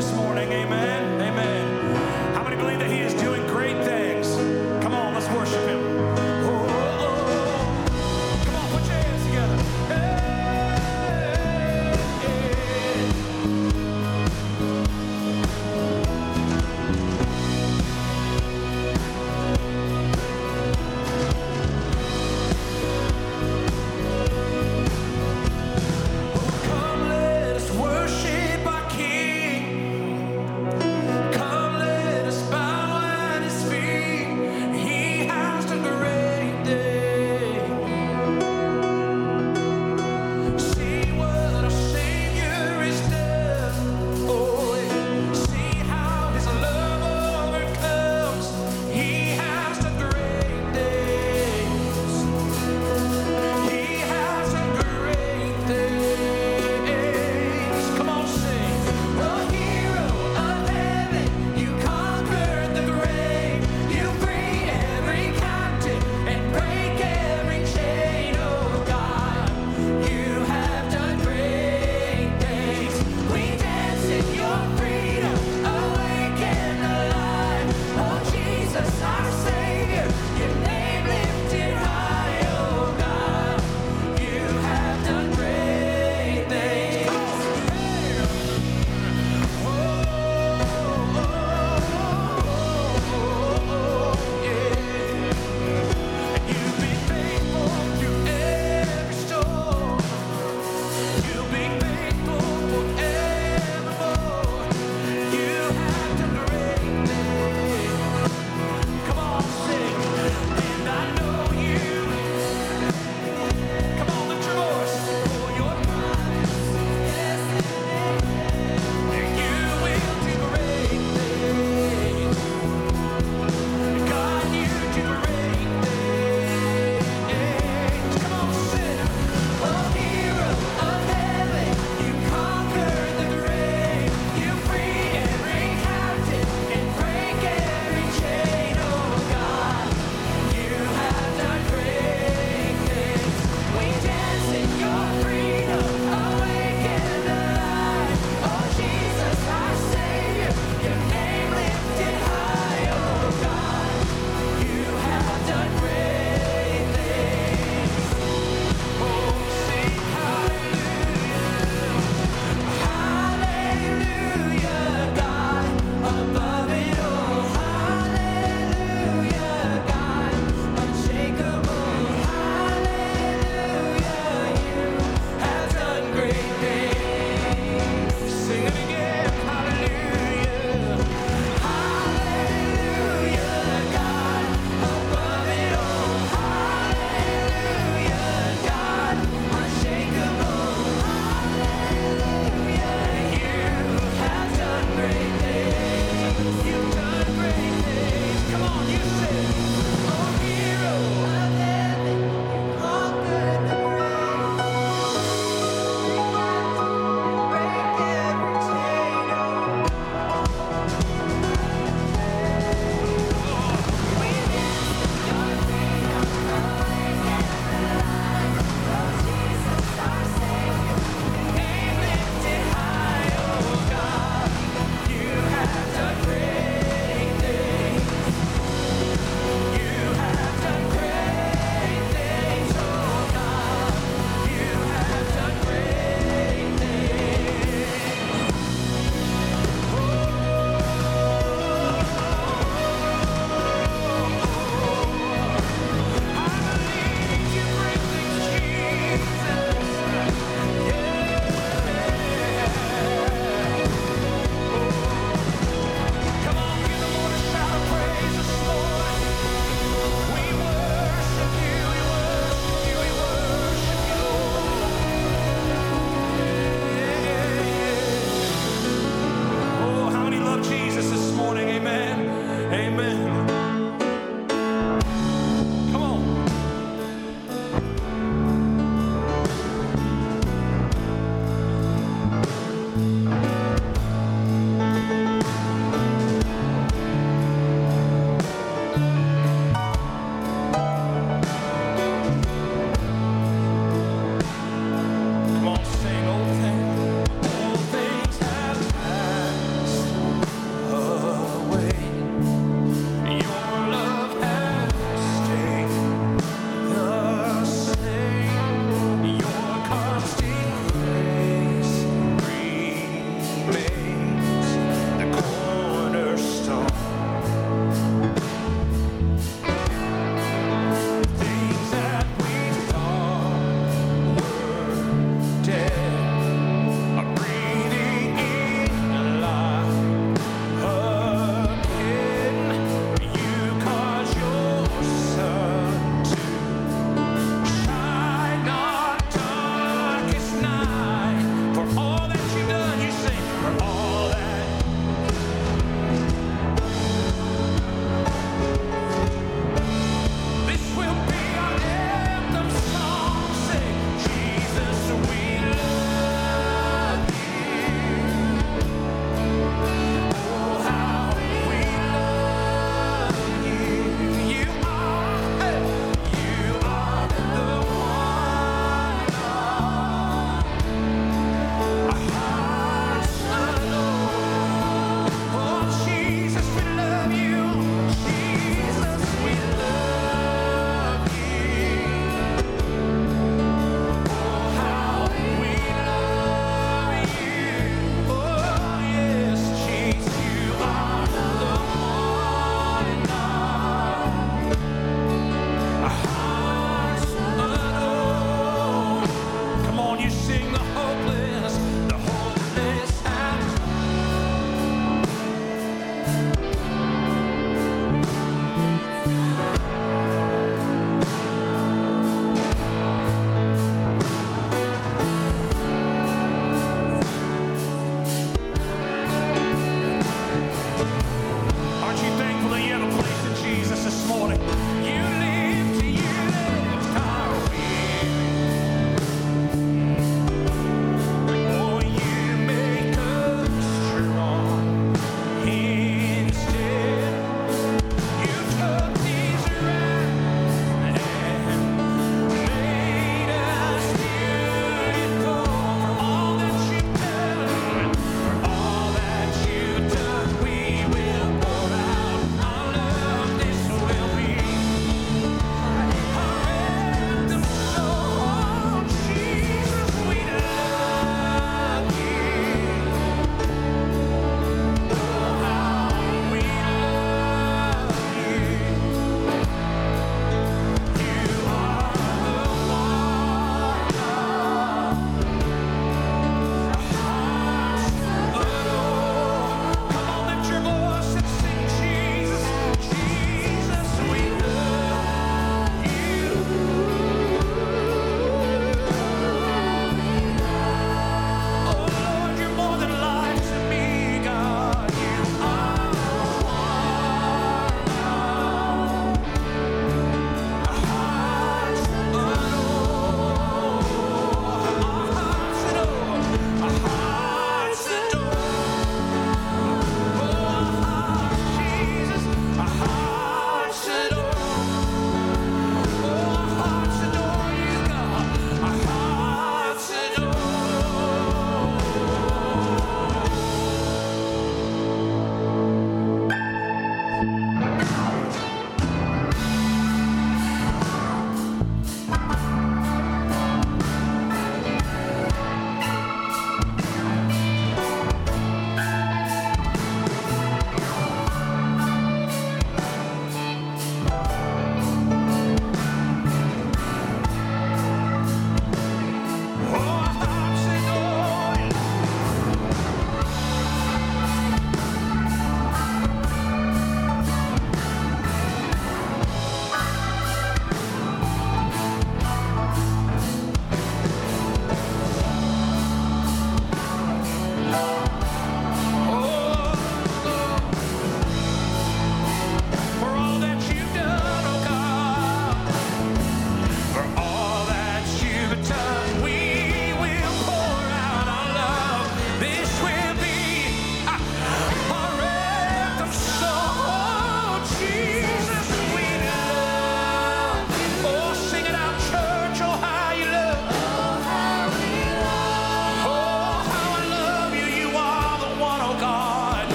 this morning. Amen.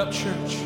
Up, church.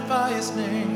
Magnify his name?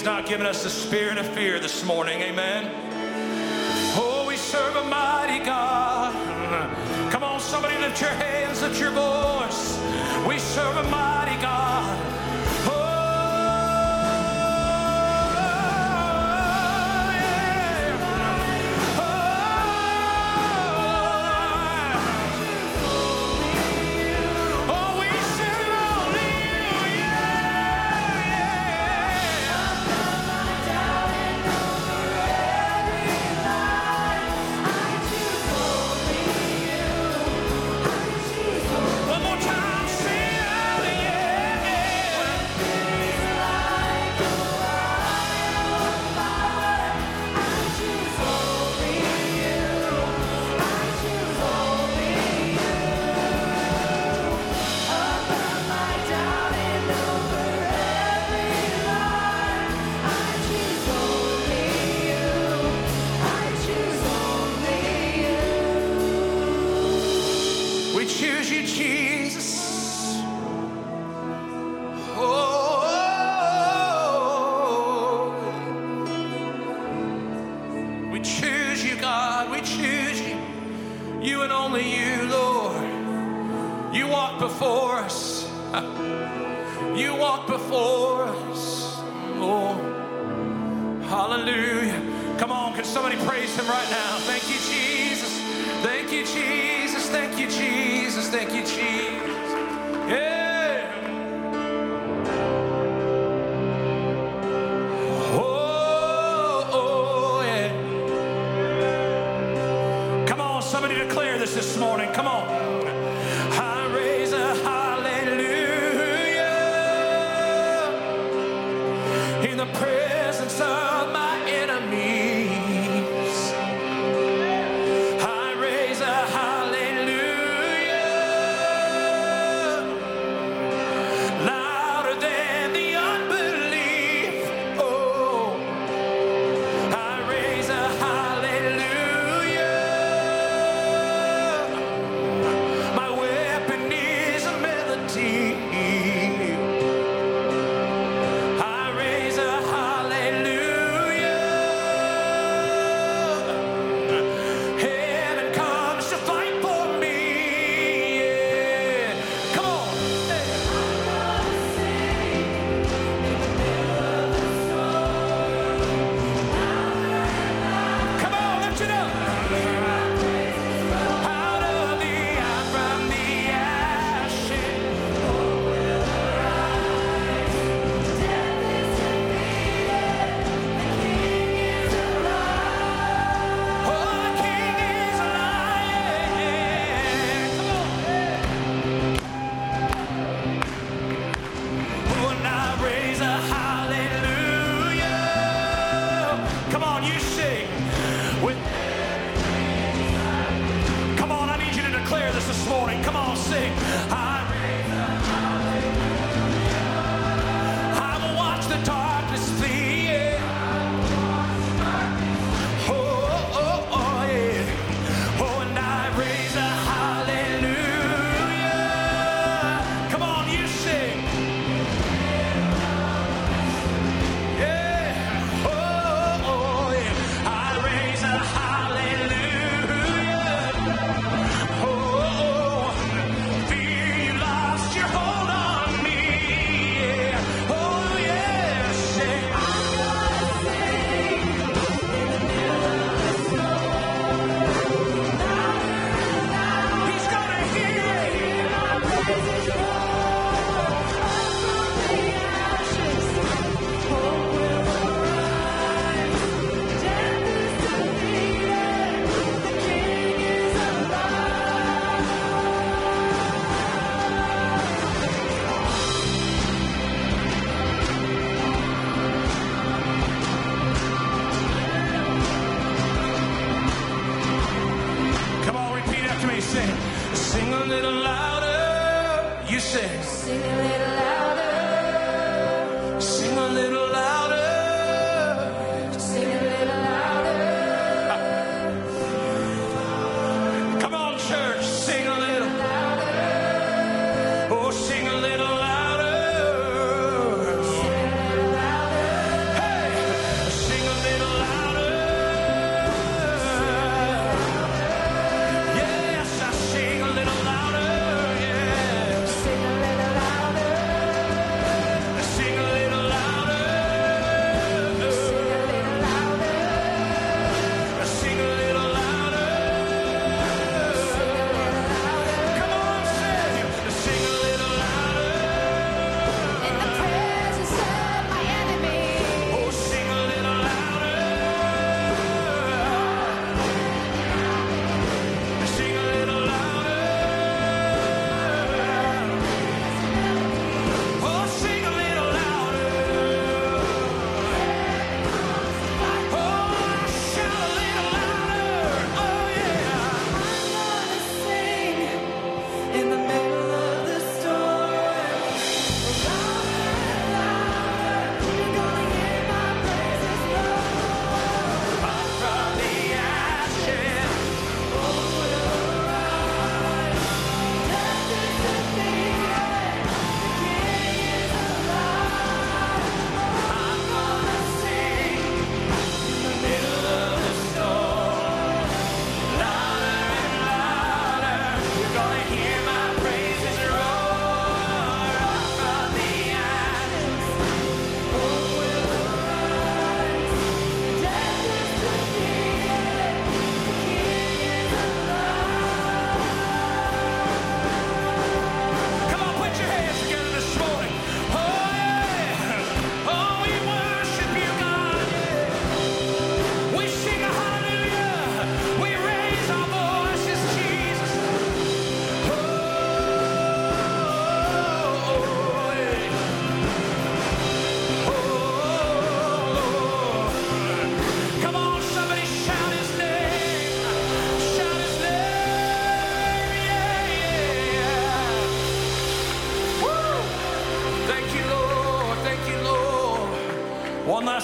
has not given us the spirit of fear this morning. Amen.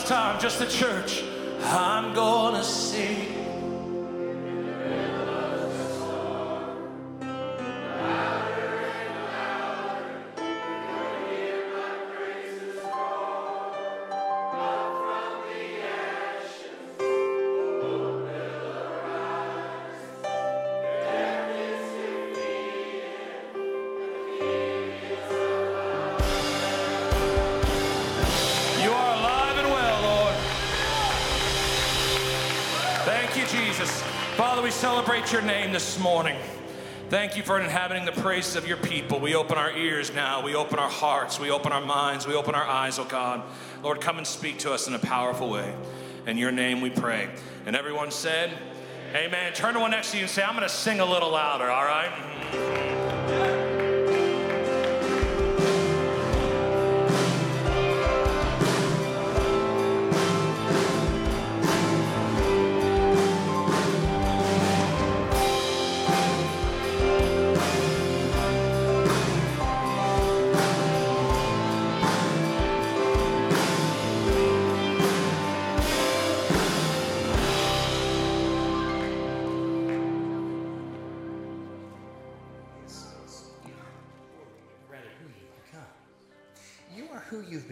Time, just the church. Your name this morning. Thank you for inhabiting the praises of your people. We open our ears now. We open our hearts. We open our minds. We open our eyes, oh God. Lord, come and speak to us in a powerful way. In your name we pray. And everyone said, Amen. Turn to one next to you and say, I'm going to sing a little louder, all right? Mm-hmm.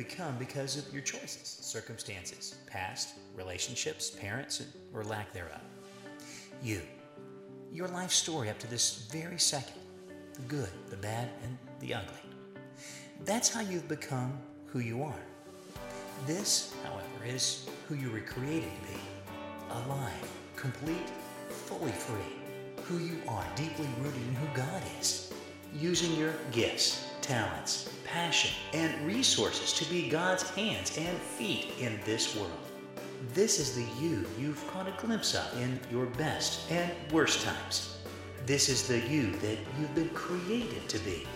Become because of your choices, circumstances, past, relationships, parents, or lack thereof. You, your life story up to this very second, the good, the bad, and the ugly. That's how you've become who you are. This, however, is who you were created to be alive, complete, fully free. Who you are, deeply rooted in who God is. Using your gifts, talents, passion, and resources to be God's hands and feet in this world. This is the you you've caught a glimpse of in your best and worst times. This is the you that you've been created to be.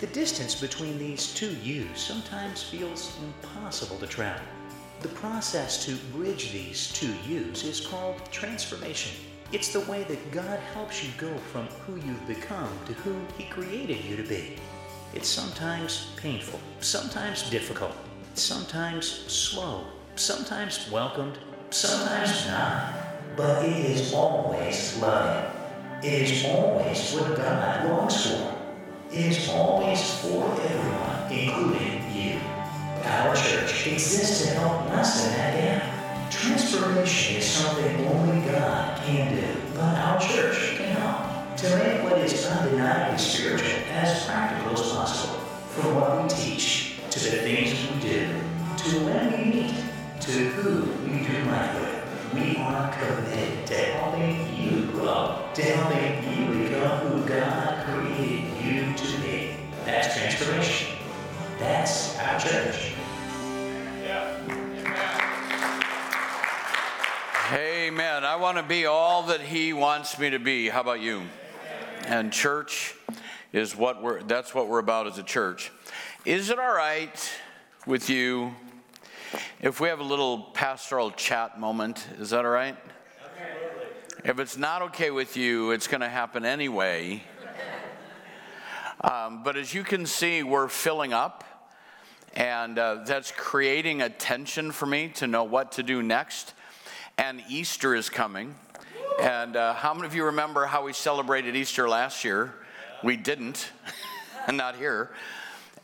The distance between these two yous sometimes feels impossible to travel. The process to bridge these two yous is called transformation. It's the way that God helps you go from who you've become to who He created you to be. It's sometimes painful, sometimes difficult, sometimes slow, sometimes welcomed, sometimes not. But it is always loving. It is always what God longs for. It is always for everyone, including you. Our church exists to help lessen that gap. Transformation is something only God can do, but our church can help to make what is undeniably spiritual as practical as possible. From what we teach, to the things we do, to when we meet, to who we do life with, we are committed to helping you grow, to helping you become who God created you to be. That's transformation. That's our church. Amen. I want to be all that He wants me to be. How about you? And church is what we're, that's what we're about as a church. Is it all right with you if we have a little pastoral chat moment? Is that all right? If it's not okay with you, it's going to happen anyway. Um, but as you can see, we're filling up, and uh, that's creating a tension for me to know what to do next. And Easter is coming. And uh, how many of you remember how we celebrated Easter last year? We didn't, and not here.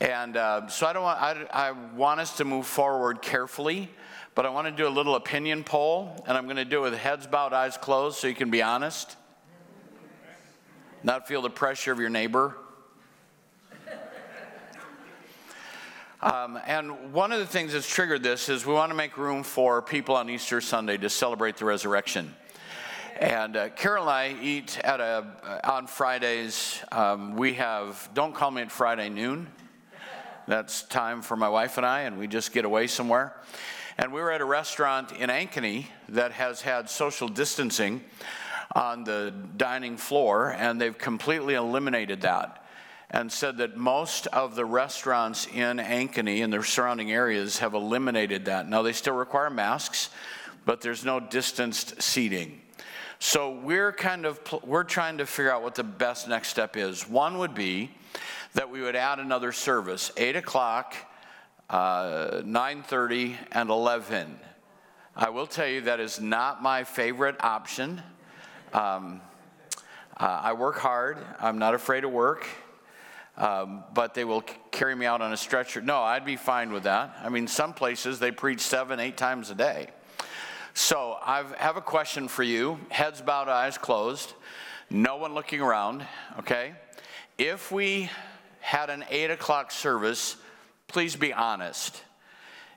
And uh, so I don't want, I, I want us to move forward carefully, but I want to do a little opinion poll, and I'm going to do it with heads bowed, eyes closed, so you can be honest. Not feel the pressure of your neighbor. Um, and one of the things that's triggered this is we want to make room for people on Easter Sunday to celebrate the resurrection. And uh, Carol and I eat at a on Fridays. Um, we have don't call me at Friday noon. That's time for my wife and I, and we just get away somewhere. And we were at a restaurant in Ankeny that has had social distancing on the dining floor, and they've completely eliminated that and said that most of the restaurants in Ankeny and the surrounding areas have eliminated that. Now, they still require masks, but there's no distanced seating. So we're kind of we're trying to figure out what the best next step is. One would be that we would add another service, eight o'clock uh, 9:30, and 11. I will tell you that is not my favorite option. Um, uh, I work hard. I'm not afraid of work. Um, but they will carry me out on a stretcher. No, I'd be fine with that. I mean, some places they preach seven, eight times a day. So I have a question for you. Heads bowed, eyes closed. No one looking around, okay? If we had an eight o'clock service, please be honest.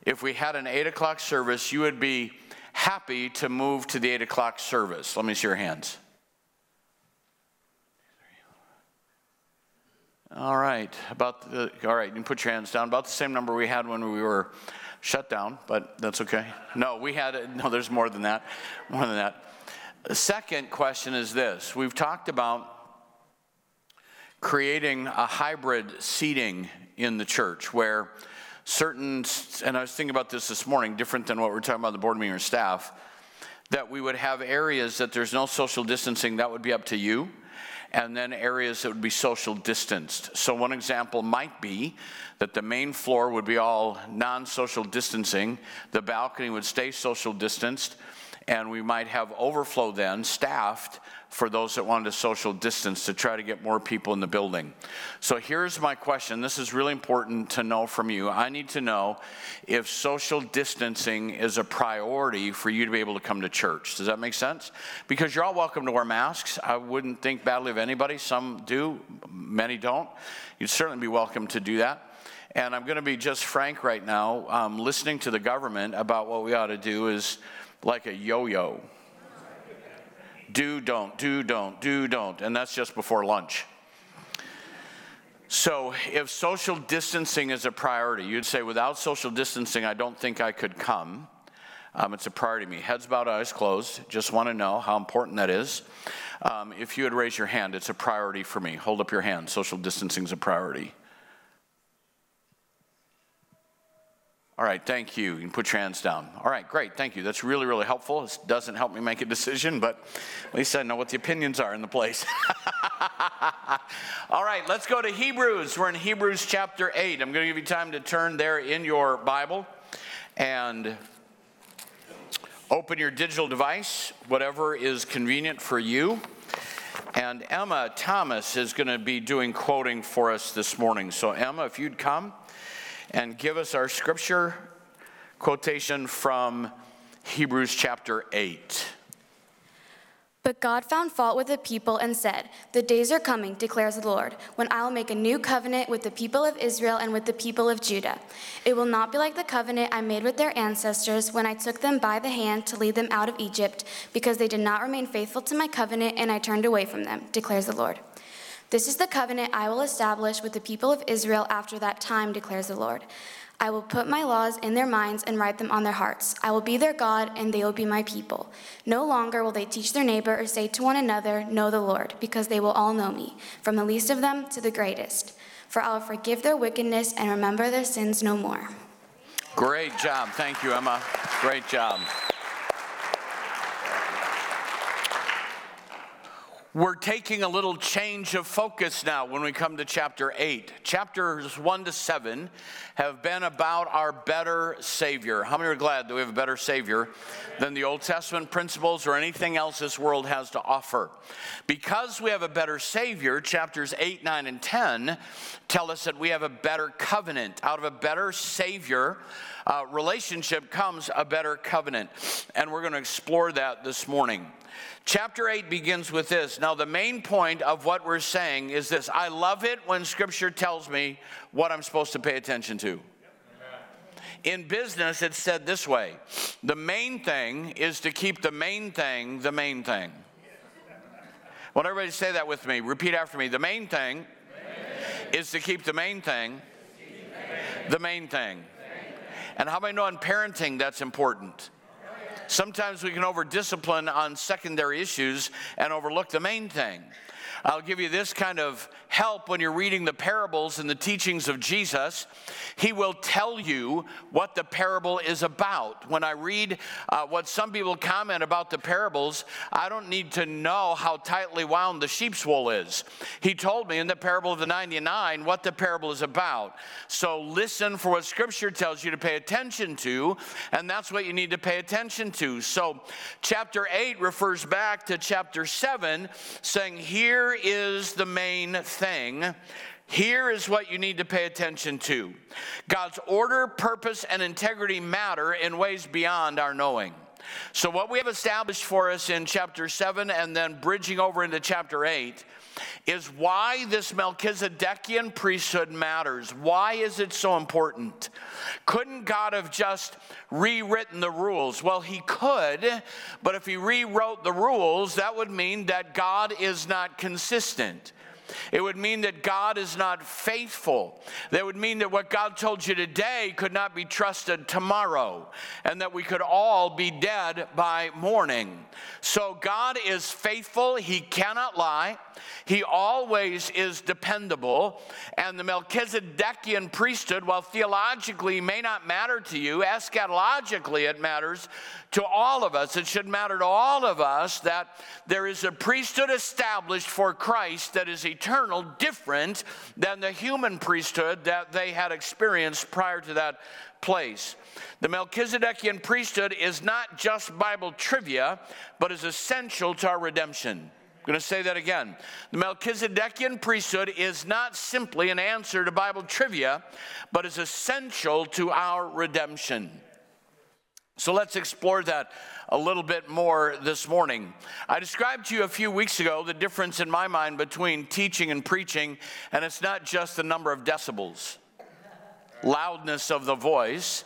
If we had an eight o'clock service, you would be happy to move to the eight o'clock service. Let me see your hands. All right, about the, all right, you can put your hands down. About the same number we had when we were shut down, but that's okay. No, we had, no, there's more than that, more than that. The second question is this we've talked about creating a hybrid seating in the church where certain, and I was thinking about this this morning, different than what we're talking about the board meeting or staff, that we would have areas that there's no social distancing, that would be up to you and then areas that would be social distanced. So, one example might be that the main floor would be all non social distancing, the balcony would stay social distanced, and we might have overflow then staffed for those that wanted social distance to try to get more people in the building. So here's my question. This is really important to know from you. I need to know if social distancing is a priority for you to be able to come to church. Does that make sense? Because you're all welcome to wear masks. I wouldn't think badly of anybody. Some do, many don't. You'd certainly be welcome to do that. And I'm going to be just frank right now. Um, listening to the government about what we ought to do is like a yo yo. Do, don't, do, don't, do, don't. And that's just before lunch. So, if social distancing is a priority, you'd say, without social distancing, I don't think I could come. Um, it's a priority to me. Heads bowed, eyes closed. Just want to know how important that is. Um, if you would raise your hand, it's a priority for me. Hold up your hand. Social distancing is a priority. All right, thank you. You can put your hands down. All right, great, thank you. That's really, really helpful. It doesn't help me make a decision, but at least I know what the opinions are in the place. All right, let's go to Hebrews. We're in Hebrews chapter 8. I'm going to give you time to turn there in your Bible and open your digital device, whatever is convenient for you. And Emma Thomas is going to be doing quoting for us this morning. So, Emma, if you'd come and give us our scripture quotation from Hebrews chapter 8. But God found fault with the people and said, The days are coming, declares the Lord, when I will make a new covenant with the people of Israel and with the people of Judah. It will not be like the covenant I made with their ancestors when I took them by the hand to lead them out of Egypt, because they did not remain faithful to my covenant and I turned away from them, declares the Lord. This is the covenant I will establish with the people of Israel after that time, declares the Lord. I will put my laws in their minds and write them on their hearts. I will be their God, and they will be my people. No longer will they teach their neighbor or say to one another, Know the Lord, because they will all know me, from the least of them to the greatest. For I will forgive their wickedness and remember their sins no more. Great job. Thank you, Emma. Great job. We're taking a little change of focus now when we come to chapter 8. Chapters 1 to 7 have been about our better Savior. How many are glad that we have a better Savior than the Old Testament principles or anything else this world has to offer? Because we have a better Savior, chapters 8, 9, and 10 tell us that we have a better covenant. Out of a better Savior, uh, relationship comes a better covenant. And we're going to explore that this morning. Chapter 8 begins with this. Now, the main point of what we're saying is this I love it when Scripture tells me what I'm supposed to pay attention to. In business, it's said this way the main thing is to keep the main thing the main thing. Want everybody say that with me. Repeat after me. The main thing is to keep the main thing the main thing. And how many know in parenting that's important? Sometimes we can over discipline on secondary issues and overlook the main thing. I'll give you this kind of help when you're reading the parables and the teachings of Jesus. He will tell you what the parable is about. When I read uh, what some people comment about the parables, I don't need to know how tightly wound the sheep's wool is. He told me in the parable of the 99 what the parable is about. So listen for what Scripture tells you to pay attention to, and that's what you need to pay attention to. So, chapter 8 refers back to chapter 7, saying, Here is the main thing. Here is what you need to pay attention to God's order, purpose, and integrity matter in ways beyond our knowing. So, what we have established for us in chapter 7 and then bridging over into chapter 8 is why this Melchizedekian priesthood matters. Why is it so important? Couldn't God have just rewritten the rules? Well, He could, but if He rewrote the rules, that would mean that God is not consistent. It would mean that God is not faithful. That would mean that what God told you today could not be trusted tomorrow, and that we could all be dead by morning. So God is faithful, He cannot lie. He always is dependable. And the Melchizedekian priesthood, while theologically may not matter to you, eschatologically it matters to all of us. It should matter to all of us that there is a priesthood established for Christ that is eternal, different than the human priesthood that they had experienced prior to that place. The Melchizedekian priesthood is not just Bible trivia, but is essential to our redemption. I'm going to say that again. The Melchizedekian priesthood is not simply an answer to Bible trivia, but is essential to our redemption. So let's explore that a little bit more this morning. I described to you a few weeks ago the difference in my mind between teaching and preaching, and it's not just the number of decibels, loudness of the voice.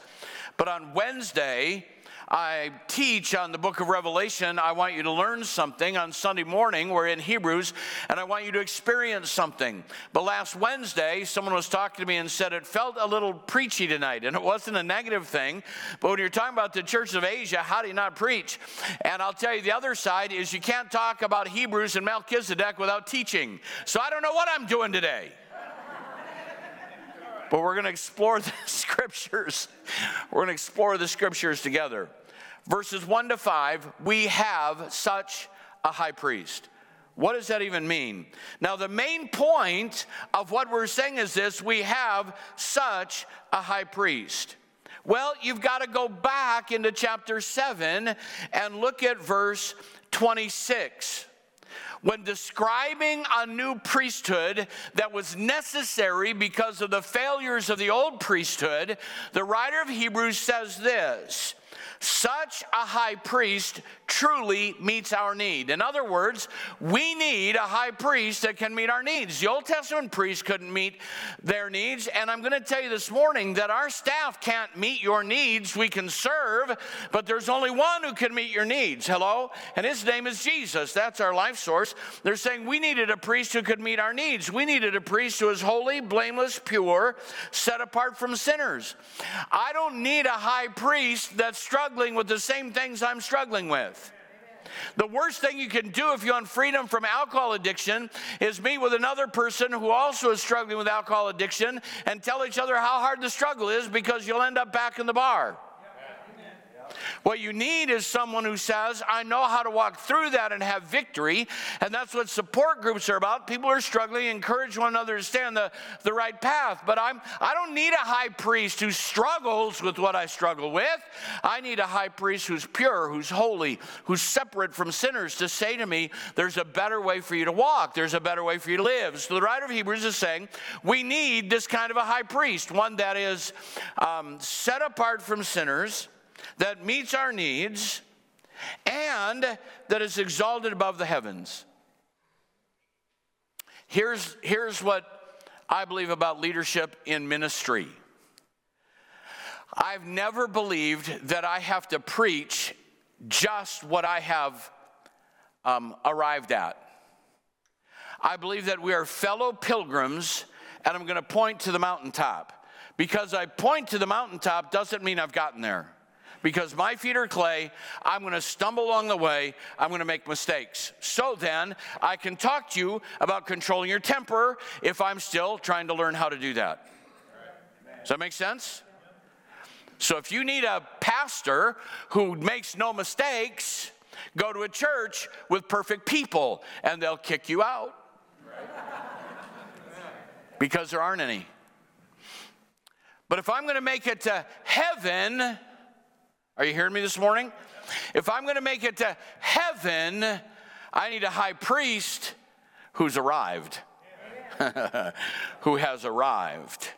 But on Wednesday, I teach on the book of Revelation, I want you to learn something. On Sunday morning, we're in Hebrews, and I want you to experience something. But last Wednesday, someone was talking to me and said it felt a little preachy tonight, and it wasn't a negative thing. But when you're talking about the church of Asia, how do you not preach? And I'll tell you, the other side is you can't talk about Hebrews and Melchizedek without teaching. So I don't know what I'm doing today but we're going to explore the scriptures. We're going to explore the scriptures together verses 1 to 5, we have such a high priest. What does that even mean? Now, the main point of what we're saying is this we have such a high priest. Well, you've got to go back into chapter 7 and look at verse 26 when describing a new priesthood that was necessary because of the failures of the old priesthood, the writer of Hebrews says this such a high priest truly meets our need. In other words, we need a high priest that can meet our needs. The Old Testament priest couldn't meet their needs, and I'm going to tell you this morning that our staff can't meet your needs. We can serve, but there's only one who can meet your needs. Hello? And his name is Jesus. That's our life source. They're saying we needed a priest who could meet our needs. We needed a priest who is holy, blameless, pure, set apart from sinners. I don't need a high priest that's struggling with the same things I'm struggling with. The worst thing you can do if you want freedom from alcohol addiction is meet with another person who also is struggling with alcohol addiction and tell each other how hard the struggle is because you'll end up back in the bar. What you need is someone who says, I know how to walk through that and have victory. And that's what support groups are about. People are struggling, encourage one another to stay on the, the right path. But I'm, I don't need a high priest who struggles with what I struggle with. I need a high priest who's pure, who's holy, who's separate from sinners to say to me, There's a better way for you to walk, there's a better way for you to live. So the writer of Hebrews is saying, We need this kind of a high priest, one that is um, set apart from sinners that meets our needs and that is exalted above the heavens. Here's, here's what I believe about leadership in ministry. I've never believed that I have to preach just what I have um, arrived at. I believe that we are fellow pilgrims, and I'm going to point to the mountaintop. Because I point to the mountaintop doesn't mean I've gotten there. Because my feet are clay. I'm going to stumble along the way. I'm going to make mistakes. So then, I can talk to you about controlling your temper if I'm still trying to learn how to do that. Does that make sense? So if you need a pastor who makes no mistakes, go to a church with perfect people and they'll kick you out. Because there aren't any. But if I'm going to make it to heaven, are you hearing me this morning? If I'm going to make it to heaven, I need a high priest who's arrived, who has arrived.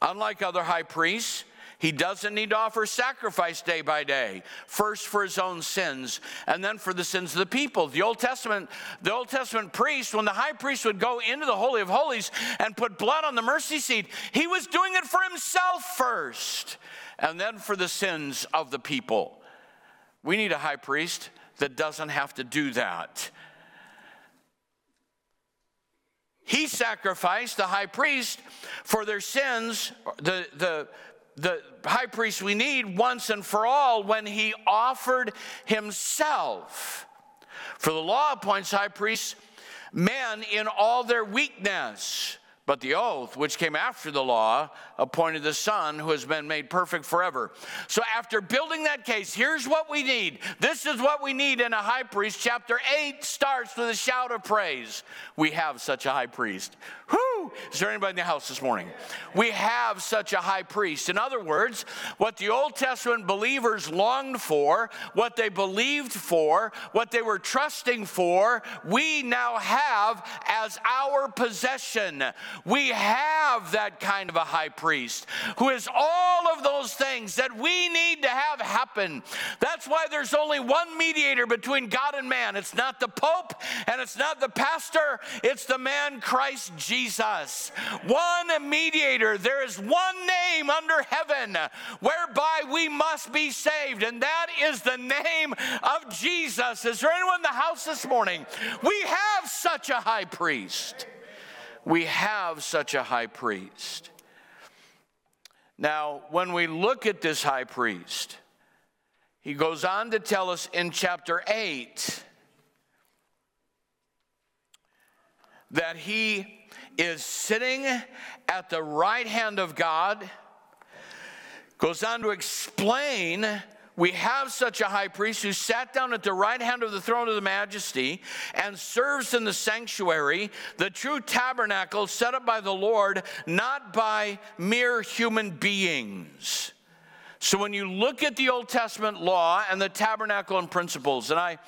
Unlike other high priests, he doesn't need to offer sacrifice day by day, first for his own sins and then for the sins of the people. The Old Testament, the Old Testament priest, when the high priest would go into the Holy of Holies and put blood on the mercy seat, he was doing it for himself first and then for the sins of the people. We need a high priest that doesn't have to do that. He sacrificed the high priest for their sins, the, the, the high priest we need once and for all when he offered himself. For the law appoints high priests men in all their weakness. But the oath, which came after the law, appointed the Son who has been made perfect forever. So, after building that case, here's what we need. This is what we need in a high priest. Chapter 8 starts with a shout of praise. We have such a high priest. Whoo! Is there anybody in the house this morning? We have such a high priest. In other words, what the Old Testament believers longed for, what they believed for, what they were trusting for, we now have as our possession. We have that kind of a high priest who is all of those things that we need to have happen. That's why there's only one mediator between God and man. It's not the Pope and it's not the pastor, it's the man Christ Jesus. One mediator. There is one name under heaven whereby we must be saved, and that is the name of Jesus. Is there anyone in the house this morning? We have such a high priest we have such a high priest. Now, when we look at this high priest, he goes on to tell us in chapter 8 that he is sitting at the right hand of God, goes on to explain we have such a high priest who sat down at the right hand of the throne of the majesty and serves in the sanctuary, the true tabernacle set up by the Lord, not by mere human beings. So when you look at the Old Testament law and the tabernacle and principles, and I,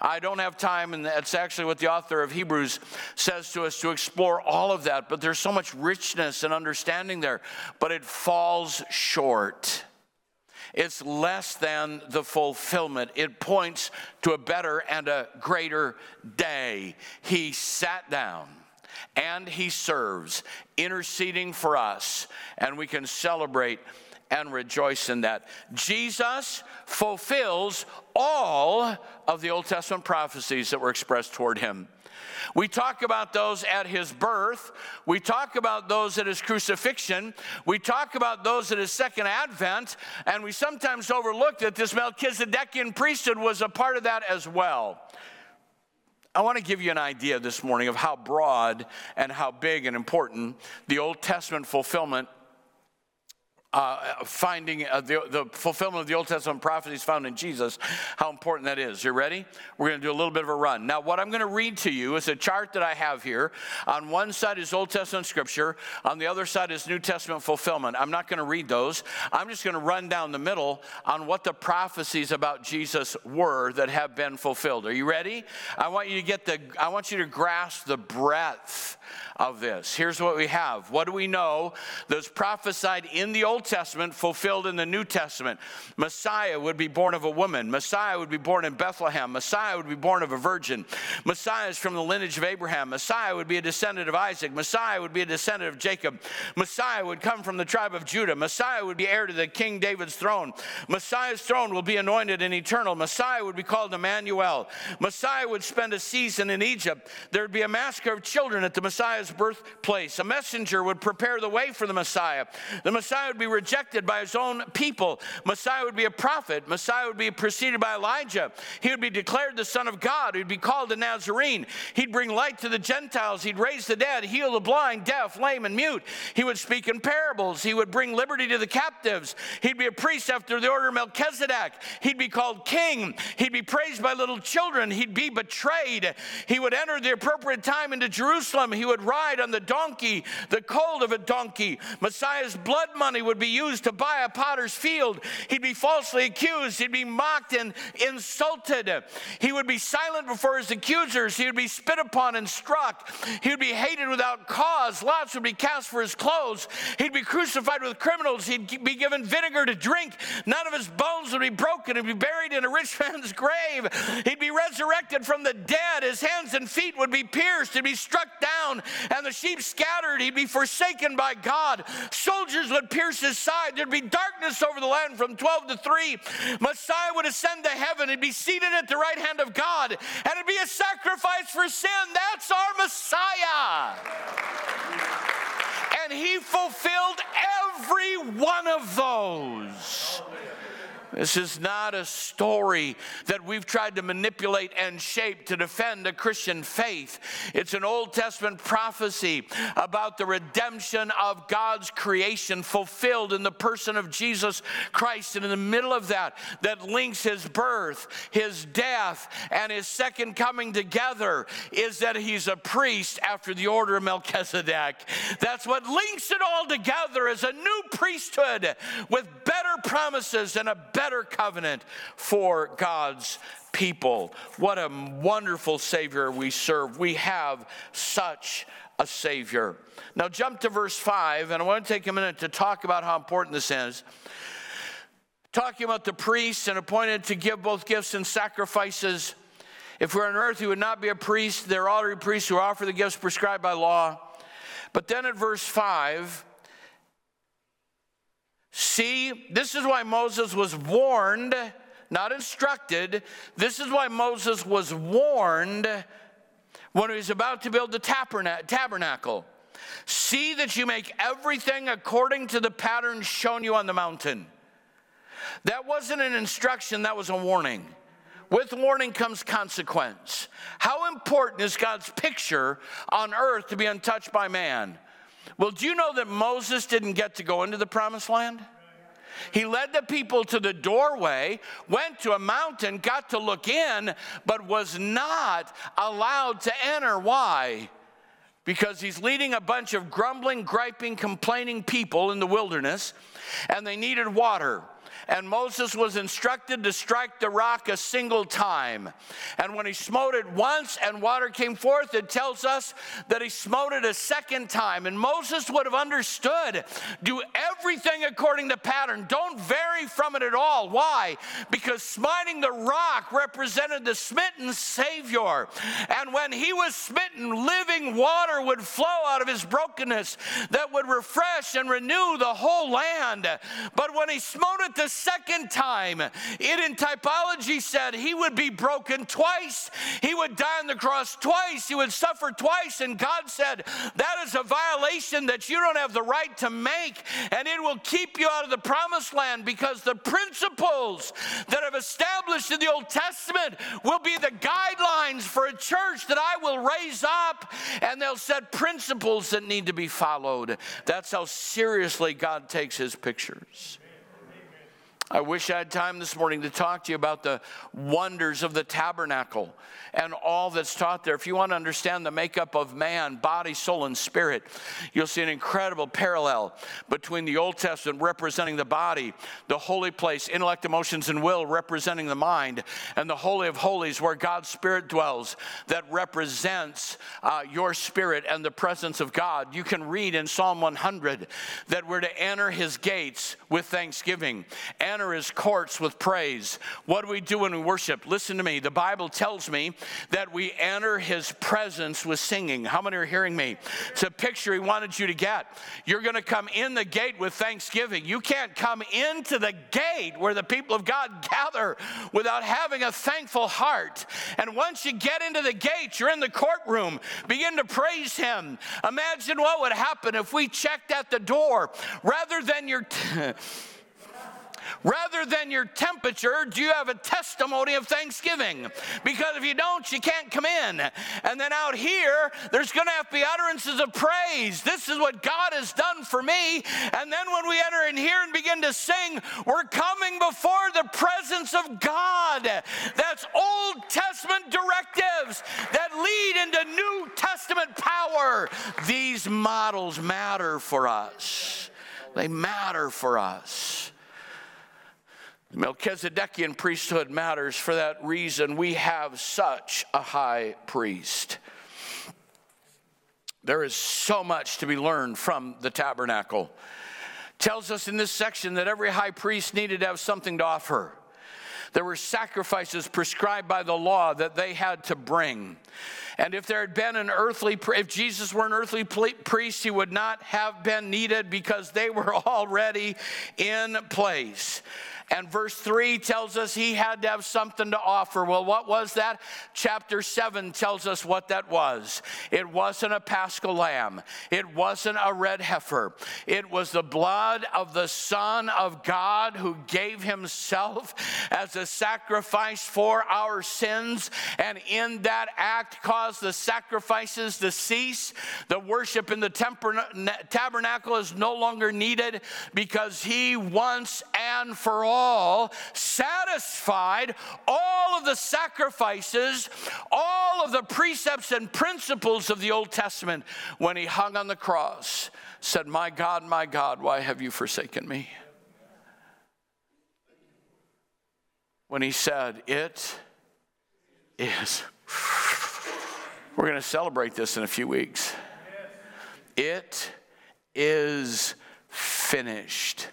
I don't have time, and that's actually what the author of Hebrews says to us to explore all of that, but there's so much richness and understanding there, but it falls short. It's less than the fulfillment. It points to a better and a greater day. He sat down and he serves, interceding for us, and we can celebrate and rejoice in that. Jesus fulfills all of the Old Testament prophecies that were expressed toward him. We talk about those at his birth. We talk about those at his crucifixion. We talk about those at his second advent. And we sometimes overlook that this Melchizedekian priesthood was a part of that as well. I want to give you an idea this morning of how broad and how big and important the Old Testament fulfillment uh, finding uh, the, the, fulfillment of the Old Testament prophecies found in Jesus, how important that is. You ready? We're going to do a little bit of a run. Now, what I'm going to read to you is a chart that I have here. On one side is Old Testament scripture, on the other side is New Testament fulfillment. I'm not going to read those. I'm just going to run down the middle on what the prophecies about Jesus were that have been fulfilled. Are you ready? I want you to get the, I want you to grasp the breadth of this. Here's what we have. What do we know that's prophesied in the Old Testament, fulfilled in the New Testament? Messiah would be born of a woman. Messiah would be born in Bethlehem. Messiah would be born of a virgin. Messiah is from the lineage of Abraham. Messiah would be a descendant of Isaac. Messiah would be a descendant of Jacob. Messiah would come from the tribe of Judah. Messiah would be heir to the King David's throne. Messiah's throne will be anointed and eternal. Messiah would be called Emmanuel. Messiah would spend a season in Egypt. There would be a massacre of children at the Messiah's birthplace. A messenger would prepare the way for the Messiah. The Messiah would be rejected by his own people. Messiah would be a prophet. Messiah would be preceded by Elijah. He would be declared the Son of God. He'd be called a Nazarene. He'd bring light to the Gentiles. He'd raise the dead, heal the blind, deaf, lame, and mute. He would speak in parables. He would bring liberty to the captives. He'd be a priest after the order of Melchizedek. He'd be called king. He'd be praised by little children. He'd be betrayed. He would enter the appropriate time into Jerusalem. He would ride on the donkey, the colt of a donkey. Messiah's blood money would be used to buy a potter's field. He'd be falsely accused. He'd be mocked and insulted. He would be silent before his accusers. He would be spit upon and struck. He would be hated without cause. Lots would be cast for his clothes. He'd be crucified with criminals. He'd be given vinegar to drink. None of his bones would be broken. He'd be buried in a rich man's grave. He'd be resurrected from the dead. His hands and feet would be pierced. He'd be struck down, and the sheep scattered. He'd be forsaken by God. Soldiers would pierce his side. There'd be darkness over the land from 12 to 3. Messiah would ascend to heaven. He'd be seated at the right hand of God, and it'd be a sacrifice for sin. That's our Messiah. And he fulfilled every one of those. This is not a story that we've tried to manipulate and shape to defend a Christian faith. It's an Old Testament prophecy about the redemption of God's creation fulfilled in the person of Jesus Christ. And in the middle of that, that links his birth, his death, and his second coming together, is that he's a priest after the order of Melchizedek. That's what links it all together as a new priesthood with better promises and a better covenant for God's people. What a wonderful Savior we serve. We have such a Savior. Now, jump to verse 5, and I want to take a minute to talk about how important this is. Talking about the priests and appointed to give both gifts and sacrifices. If we're on earth, he would not be a priest. They're already priests who offer the gifts prescribed by law. But then at verse 5, See, this is why Moses was warned, not instructed. This is why Moses was warned when he was about to build the tabernacle. See that you make everything according to the pattern shown you on the mountain. That wasn't an instruction, that was a warning. With warning comes consequence. How important is God's picture on earth to be untouched by man? Well, do you know that Moses didn't get to go into the promised land? He led the people to the doorway, went to a mountain, got to look in, but was not allowed to enter. Why? Because he's leading a bunch of grumbling, griping, complaining people in the wilderness, and they needed water and Moses was instructed to strike the rock a single time. And when he smote it once and water came forth, it tells us that he smote it a second time. And Moses would have understood do everything according to pattern, don't vary from it at all. Why? Because smiting the rock represented the smitten Savior. And when he was smitten, living water would flow out of his brokenness that would refresh and renew the whole land. But when he smote it the second time. It in typology said he would be broken twice, he would die on the cross twice, he would suffer twice. And God said, That is a violation that you don't have the right to make, and it will keep you out of the promised land because the principles that I've established in the Old Testament will be the guidelines for a church that I will raise up, and they'll set principles that need to be followed. That's how seriously God takes his pictures. I wish I had time this morning to talk to you about the wonders of the tabernacle and all that's taught there. If you want to understand the makeup of man, body, soul, and spirit, you'll see an incredible parallel between the Old Testament representing the body, the holy place, intellect, emotions, and will representing the mind, and the Holy of Holies where God's Spirit dwells that represents uh, your spirit and the presence of God. You can read in Psalm 100 that we're to enter his gates with thanksgiving. And his courts with praise. What do we do when we worship? Listen to me. The Bible tells me that we enter his presence with singing. How many are hearing me? It's a picture he wanted you to get. You're going to come in the gate with thanksgiving. You can't come into the gate where the people of God gather without having a thankful heart. And once you get into the gate, you're in the courtroom. Begin to praise him. Imagine what would happen if we checked at the door rather than your. T- Rather than your temperature, do you have a testimony of thanksgiving? Because if you don't, you can't come in. And then out here, there's going to have to be utterances of praise. This is what God has done for me. And then when we enter in here and begin to sing, we're coming before the presence of God. That's Old Testament directives that lead into New Testament power. These models matter for us. They matter for us. The Melchizedekian priesthood matters for that reason. We have such a high priest. There is so much to be learned from the tabernacle. Tells us in this section that every high priest needed to have something to offer. There were sacrifices prescribed by the law that they had to bring. And if there had been an earthly, if Jesus were an earthly priest, he would not have been needed because they were already in place. And verse 3 tells us he had to have something to offer. Well, what was that? Chapter 7 tells us what that was. It wasn't a paschal lamb, it wasn't a red heifer. It was the blood of the Son of God who gave himself as a sacrifice for our sins. And in that act, caused the sacrifices to cease. The worship in the tabernacle is no longer needed because he once and for all all satisfied all of the sacrifices, all of the precepts and principles of the Old Testament when he hung on the cross, said, My God, my God, why have you forsaken me? When he said, It is. We're going to celebrate this in a few weeks. It is finished.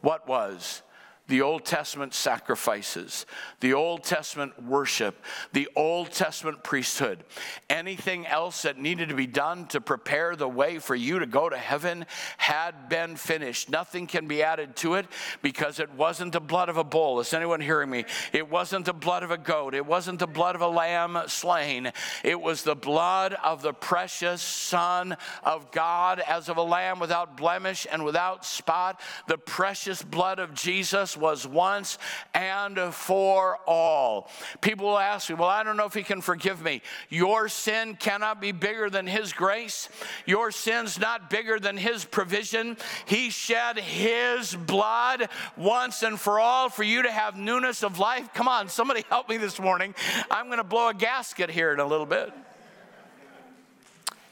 What was? The Old Testament sacrifices, the Old Testament worship, the Old Testament priesthood, anything else that needed to be done to prepare the way for you to go to heaven had been finished. Nothing can be added to it because it wasn't the blood of a bull. Is anyone hearing me? It wasn't the blood of a goat. It wasn't the blood of a lamb slain. It was the blood of the precious Son of God as of a lamb without blemish and without spot. The precious blood of Jesus was once and for all. People will ask me, Well, I don't know if He can forgive me. Your sin cannot be bigger than His grace, your sin's not bigger than His provision. He shed His blood once and for all for you to have newness of life. Come on, somebody help me this morning. I'm going to blow a gasket here in a little bit.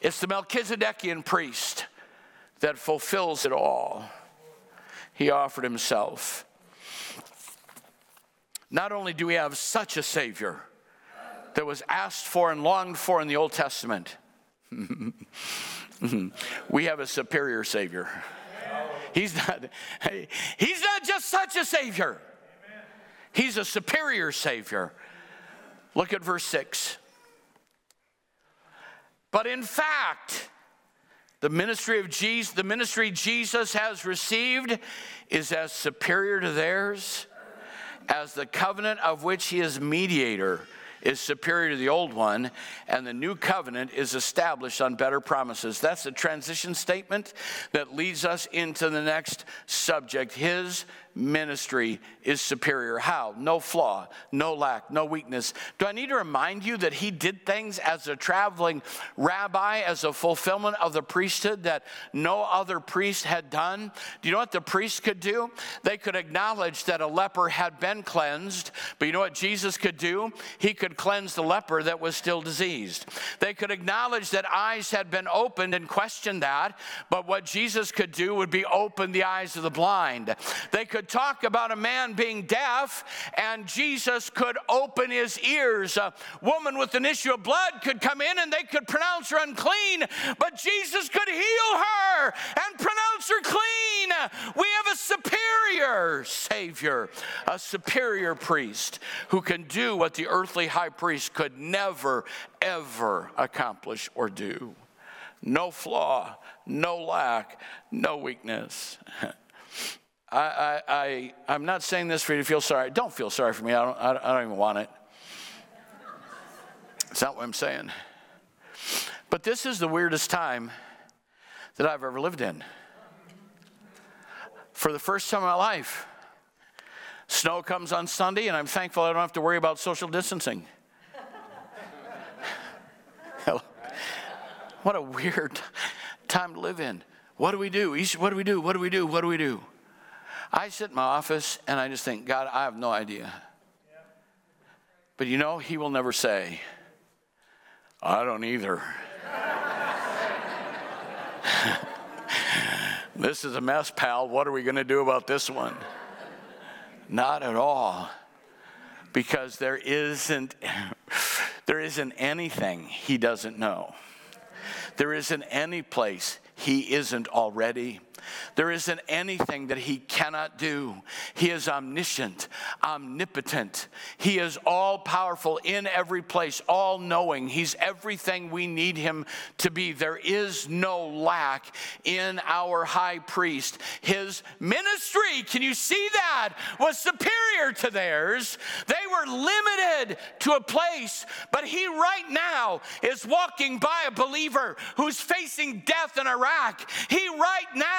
It's the Melchizedekian priest that fulfills it all. He offered himself. Not only do we have such a Savior that was asked for and longed for in the Old Testament, we have a superior Savior. He's not, he's not just such a Savior, He's a superior Savior. Look at verse 6. But in fact, the ministry of Jesus, the ministry Jesus has received is as superior to theirs as the covenant of which he is mediator is superior to the old one, and the new covenant is established on better promises. That's a transition statement that leads us into the next subject. His ministry is superior. How? No flaw, no lack, no weakness. Do I need to remind you that he did things as a traveling rabbi, as a fulfillment of the priesthood that no other priest had done? Do you know what the priest could do? They could acknowledge that a leper had been cleansed, but you know what Jesus could do? He could cleanse the leper that was still diseased. They could acknowledge that eyes had been opened and question that, but what Jesus could do would be open the eyes of the blind. They could talk about a man being deaf, and Jesus could open his ears. A woman with an issue of blood could come in and they could pronounce her unclean, but Jesus could heal her and pronounce her clean. We have a superior Savior, a superior priest who can do what the earthly high priest could never, ever accomplish or do. No flaw, no lack, no weakness. I, I, I, I'm not saying this for you to feel sorry. Don't feel sorry for me. I don't, I don't even want it. It's not what I'm saying. But this is the weirdest time that I've ever lived in. For the first time in my life, snow comes on Sunday, and I'm thankful I don't have to worry about social distancing. what a weird time to live in. What do we do? What do we do? What do we do? What do we do? I sit in my office and I just think, God, I have no idea. But you know, He will never say, I don't either. this is a mess, pal. What are we going to do about this one? Not at all. Because there isn't there isn't anything he doesn't know. There isn't any place he isn't already. There isn't anything that he cannot do. He is omniscient, omnipotent. He is all powerful in every place, all knowing. He's everything we need him to be. There is no lack in our high priest. His ministry, can you see that, was superior to theirs. They were limited to a place, but he right now is walking by a believer who's facing death in Iraq. He right now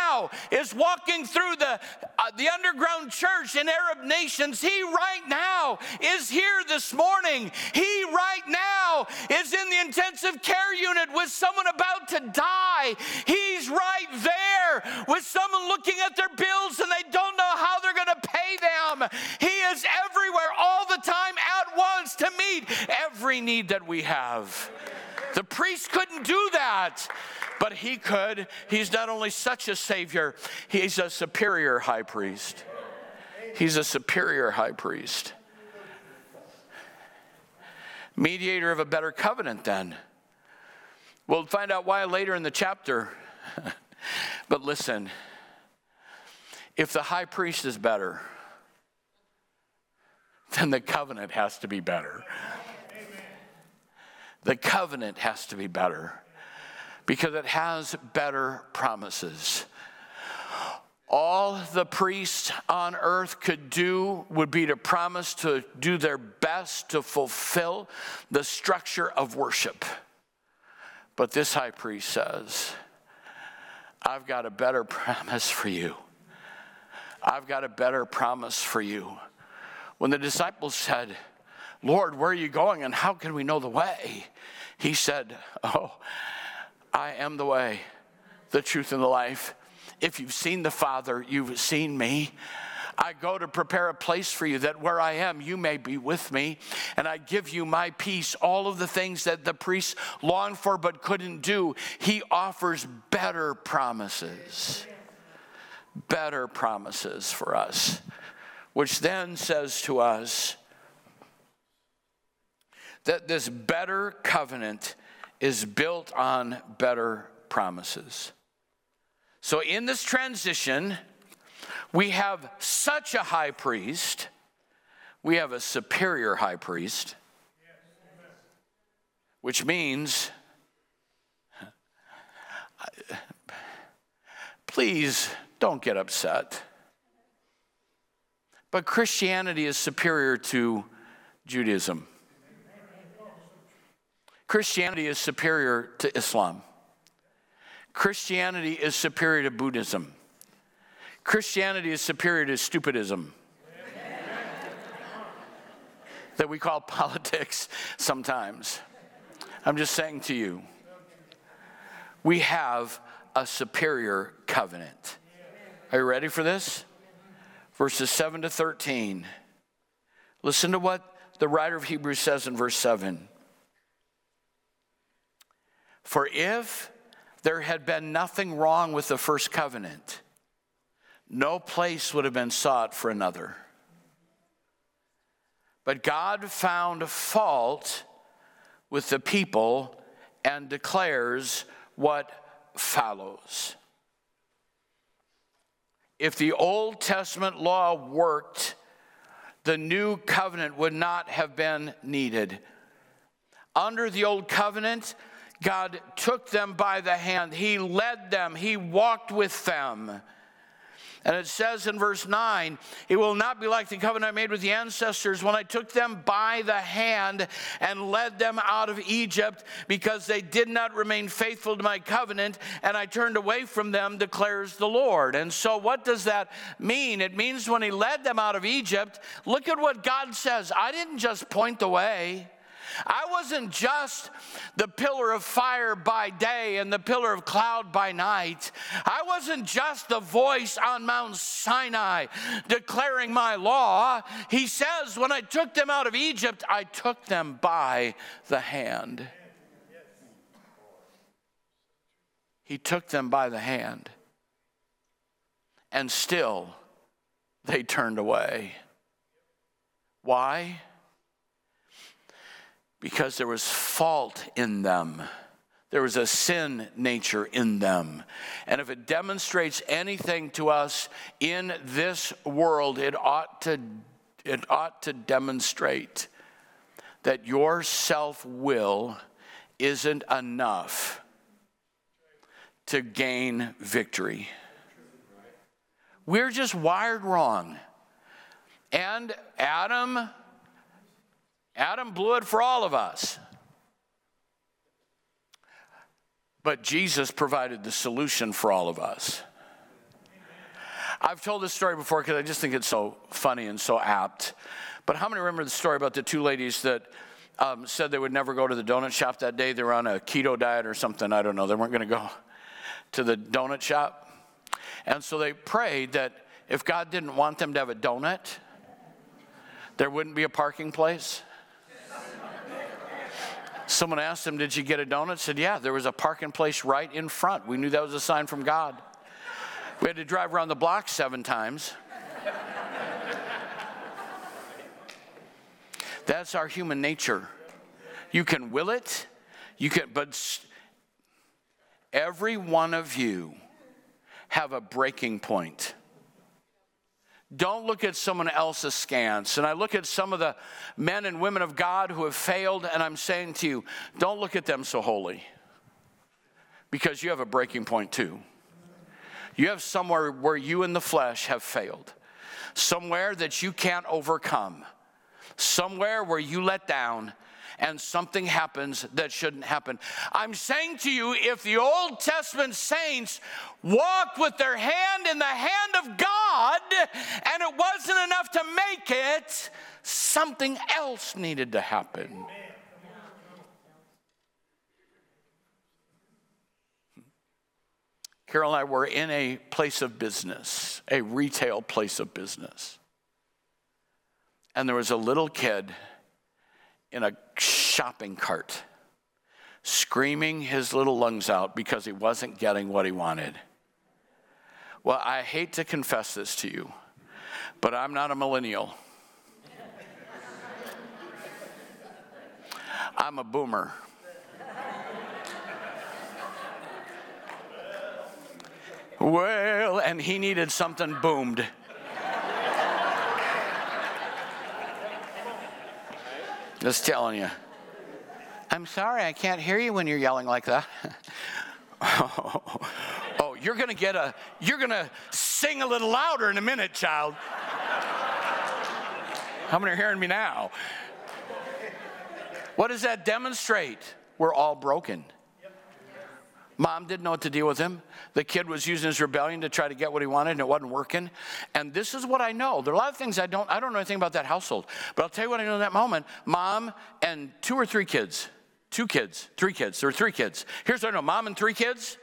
is walking through the, uh, the underground church in Arab nations. He right now is here this morning. He right now is in the intensive care unit with someone about to die. He's right there with someone looking at their bills and they don't know how they're going to pay them. He is everywhere all the time at once to meet every need that we have. The priest couldn't do that but he could. He's not only such a savior, he's a superior high priest. He's a superior high priest. Mediator of a better covenant, then. We'll find out why later in the chapter. but listen, if the high priest is better, then the covenant has to be better. The covenant has to be better because it has better promises. All the priests on earth could do would be to promise to do their best to fulfill the structure of worship. But this high priest says, I've got a better promise for you. I've got a better promise for you. When the disciples said, Lord, where are you going and how can we know the way? He said, Oh, I am the way, the truth, and the life. If you've seen the Father, you've seen me. I go to prepare a place for you that where I am, you may be with me. And I give you my peace. All of the things that the priests longed for but couldn't do, he offers better promises. Better promises for us, which then says to us that this better covenant is built on better promises. So, in this transition, we have such a high priest, we have a superior high priest, which means, please don't get upset. But Christianity is superior to Judaism. Christianity is superior to Islam. Christianity is superior to Buddhism. Christianity is superior to stupidism that we call politics sometimes. I'm just saying to you, we have a superior covenant. Are you ready for this? Verses 7 to 13. Listen to what the writer of Hebrews says in verse 7. For if there had been nothing wrong with the first covenant, no place would have been sought for another. But God found fault with the people and declares what follows. if the Old Testament law worked, the new covenant would not have been needed. Under the old covenant, God took them by the hand, He led them, He walked with them. And it says in verse 9, it will not be like the covenant I made with the ancestors when I took them by the hand and led them out of Egypt because they did not remain faithful to my covenant and I turned away from them, declares the Lord. And so, what does that mean? It means when he led them out of Egypt, look at what God says I didn't just point the way. I wasn't just the pillar of fire by day and the pillar of cloud by night. I wasn't just the voice on Mount Sinai declaring my law. He says, When I took them out of Egypt, I took them by the hand. He took them by the hand. And still, they turned away. Why? Because there was fault in them. There was a sin nature in them. And if it demonstrates anything to us in this world, it ought to, it ought to demonstrate that your self will isn't enough to gain victory. We're just wired wrong. And Adam Adam blew it for all of us. But Jesus provided the solution for all of us. I've told this story before because I just think it's so funny and so apt. But how many remember the story about the two ladies that um, said they would never go to the donut shop that day? They were on a keto diet or something. I don't know. They weren't going to go to the donut shop. And so they prayed that if God didn't want them to have a donut, there wouldn't be a parking place. Someone asked him, Did you get a donut? Said, Yeah, there was a parking place right in front. We knew that was a sign from God. We had to drive around the block seven times. That's our human nature. You can will it, you can, but every one of you have a breaking point. Don't look at someone else askance. And I look at some of the men and women of God who have failed, and I'm saying to you, don't look at them so holy because you have a breaking point too. You have somewhere where you in the flesh have failed, somewhere that you can't overcome, somewhere where you let down, and something happens that shouldn't happen. I'm saying to you, if the Old Testament saints walked with their hand in the hand of God and it wasn't enough to make it, something else needed to happen. Carol and I were in a place of business, a retail place of business. And there was a little kid in a shopping cart, screaming his little lungs out because he wasn't getting what he wanted. Well, I hate to confess this to you, but I'm not a millennial. I'm a boomer. Well, and he needed something boomed. Just telling you. I'm sorry, I can't hear you when you're yelling like that. oh, oh, you're gonna get a, you're gonna sing a little louder in a minute, child. How many are hearing me now? What does that demonstrate? We're all broken. Mom didn't know what to deal with him. The kid was using his rebellion to try to get what he wanted and it wasn't working. And this is what I know. There are a lot of things I don't I don't know anything about that household. But I'll tell you what I know in that moment. Mom and two or three kids. Two kids, three kids. There were three kids. Here's what I know. Mom and three kids.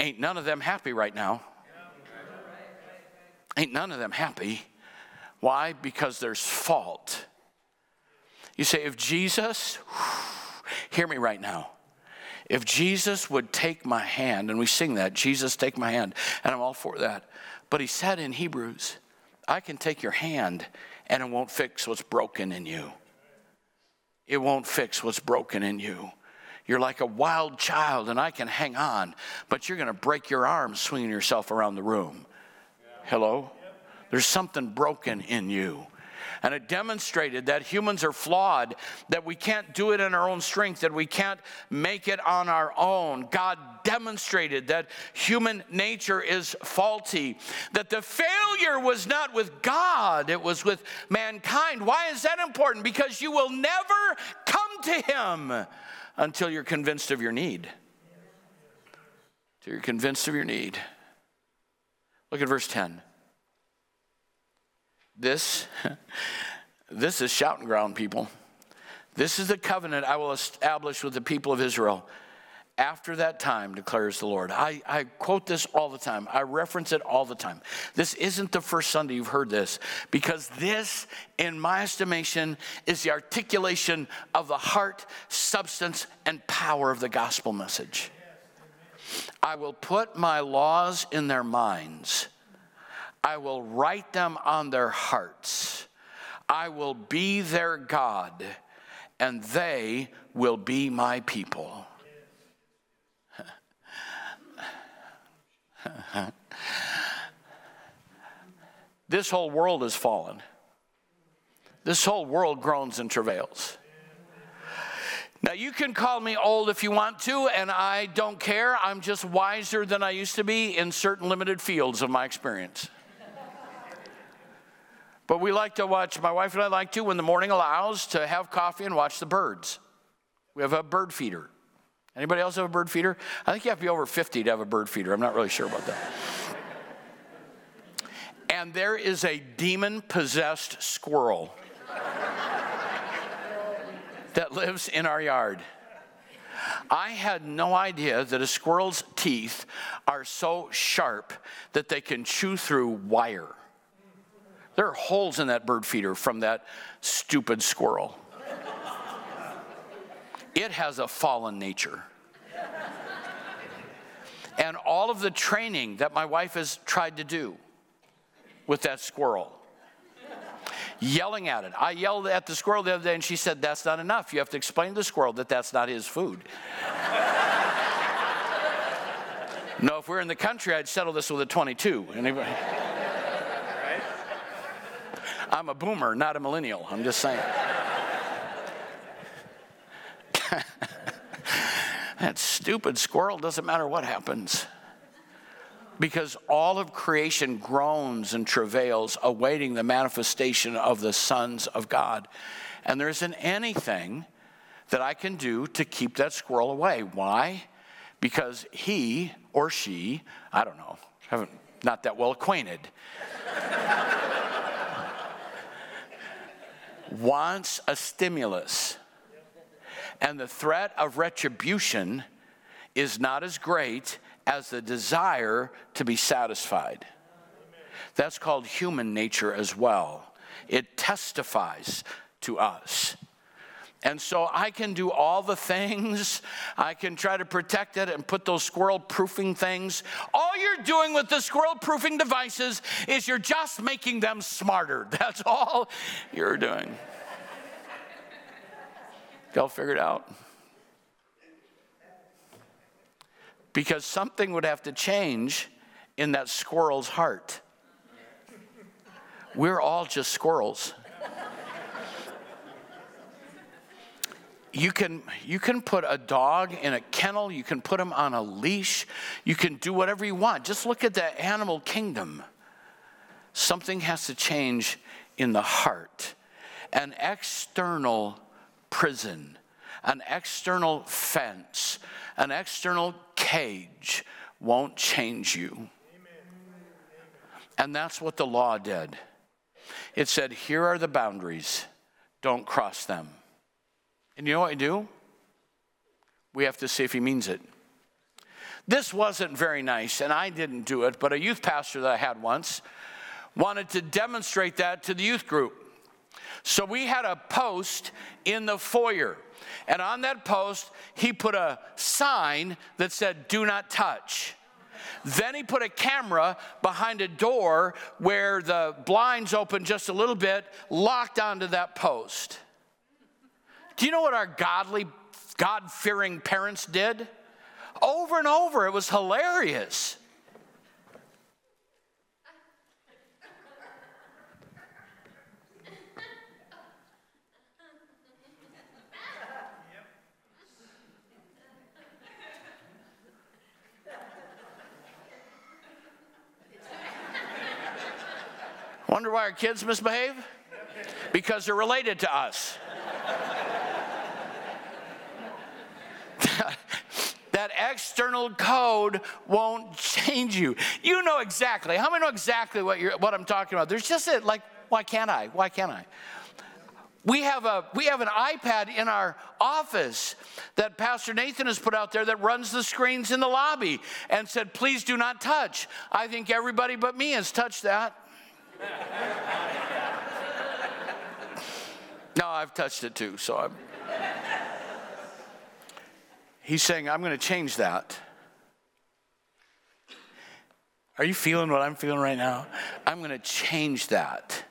Ain't none of them happy right now. Ain't none of them happy. Why? Because there's fault. You say, if Jesus, hear me right now. If Jesus would take my hand, and we sing that, Jesus, take my hand, and I'm all for that. But he said in Hebrews, I can take your hand and it won't fix what's broken in you. It won't fix what's broken in you. You're like a wild child, and I can hang on, but you're going to break your arm swinging yourself around the room. Hello? There's something broken in you. And it demonstrated that humans are flawed, that we can't do it in our own strength, that we can't make it on our own. God demonstrated that human nature is faulty, that the failure was not with God, it was with mankind. Why is that important? Because you will never come to Him until you're convinced of your need. Until you're convinced of your need. Look at verse 10. This, this is shouting ground, people. This is the covenant I will establish with the people of Israel. After that time, declares the Lord. I, I quote this all the time. I reference it all the time. This isn't the first Sunday you've heard this, because this, in my estimation, is the articulation of the heart, substance, and power of the gospel message. I will put my laws in their minds I will write them on their hearts. I will be their God, and they will be my people. this whole world is fallen. This whole world groans and travails. Now, you can call me old if you want to, and I don't care. I'm just wiser than I used to be in certain limited fields of my experience. But we like to watch, my wife and I like to, when the morning allows, to have coffee and watch the birds. We have a bird feeder. Anybody else have a bird feeder? I think you have to be over 50 to have a bird feeder. I'm not really sure about that. and there is a demon possessed squirrel that lives in our yard. I had no idea that a squirrel's teeth are so sharp that they can chew through wire. There are holes in that bird feeder from that stupid squirrel. It has a fallen nature. And all of the training that my wife has tried to do with that squirrel, yelling at it. I yelled at the squirrel the other day and she said, That's not enough. You have to explain to the squirrel that that's not his food. no, if we we're in the country, I'd settle this with a 22. Anybody? I'm a boomer, not a millennial. I'm just saying. that stupid squirrel doesn't matter what happens. Because all of creation groans and travails, awaiting the manifestation of the sons of God. And there isn't anything that I can do to keep that squirrel away. Why? Because he or she, I don't know, haven't not that well acquainted wants a stimulus. And the threat of retribution is not as great as the desire to be satisfied. That's called human nature as well. It testifies to us. And so I can do all the things. I can try to protect it and put those squirrel proofing things. All you're doing with the squirrel proofing devices is you're just making them smarter. That's all you're doing. Y'all it out? Because something would have to change in that squirrel's heart. We're all just squirrels. You can you can put a dog in a kennel you can put him on a leash you can do whatever you want. Just look at the animal kingdom. Something has to change in the heart. An external prison an external fence an external cage won't change you. And that's what the law did. It said here are the boundaries. Don't cross them and you know what we do? We have to see if he means it. This wasn't very nice, and I didn't do it, but a youth pastor that I had once wanted to demonstrate that to the youth group. So we had a post in the foyer, and on that post, he put a sign that said, Do not touch. Then he put a camera behind a door where the blinds open just a little bit, locked onto that post. Do you know what our godly, God fearing parents did? Over and over, it was hilarious. Wonder why our kids misbehave? Because they're related to us. That external code won't change you. You know exactly. How many know exactly what, you're, what I'm talking about? There's just a, like, why can't I? Why can't I? We have, a, we have an iPad in our office that Pastor Nathan has put out there that runs the screens in the lobby and said, please do not touch. I think everybody but me has touched that. no, I've touched it too, so I'm. He's saying, I'm going to change that. Are you feeling what I'm feeling right now? I'm going to change that.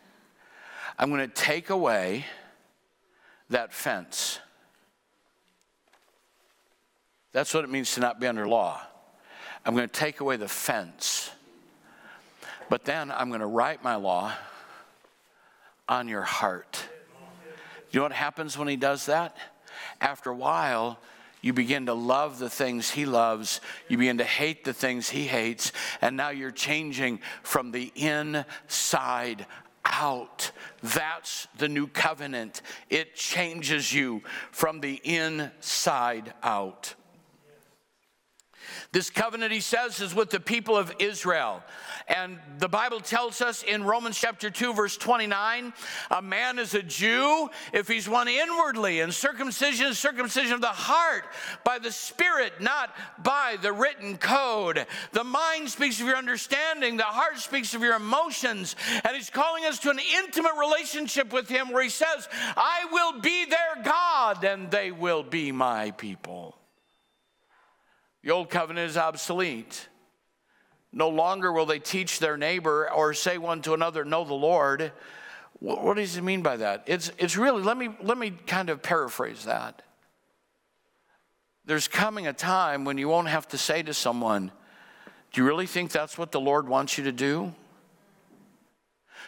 I'm going to take away that fence. That's what it means to not be under law. I'm going to take away the fence. But then I'm going to write my law on your heart. You know what happens when he does that? After a while, you begin to love the things he loves. You begin to hate the things he hates. And now you're changing from the inside out. That's the new covenant. It changes you from the inside out. This covenant, he says, is with the people of Israel. And the Bible tells us in Romans chapter 2, verse 29, a man is a Jew if he's one inwardly, and circumcision is circumcision of the heart by the Spirit, not by the written code. The mind speaks of your understanding, the heart speaks of your emotions. And he's calling us to an intimate relationship with him where he says, I will be their God, and they will be my people. The old covenant is obsolete. No longer will they teach their neighbor or say one to another, Know the Lord. What does he mean by that? It's, it's really, let me, let me kind of paraphrase that. There's coming a time when you won't have to say to someone, Do you really think that's what the Lord wants you to do?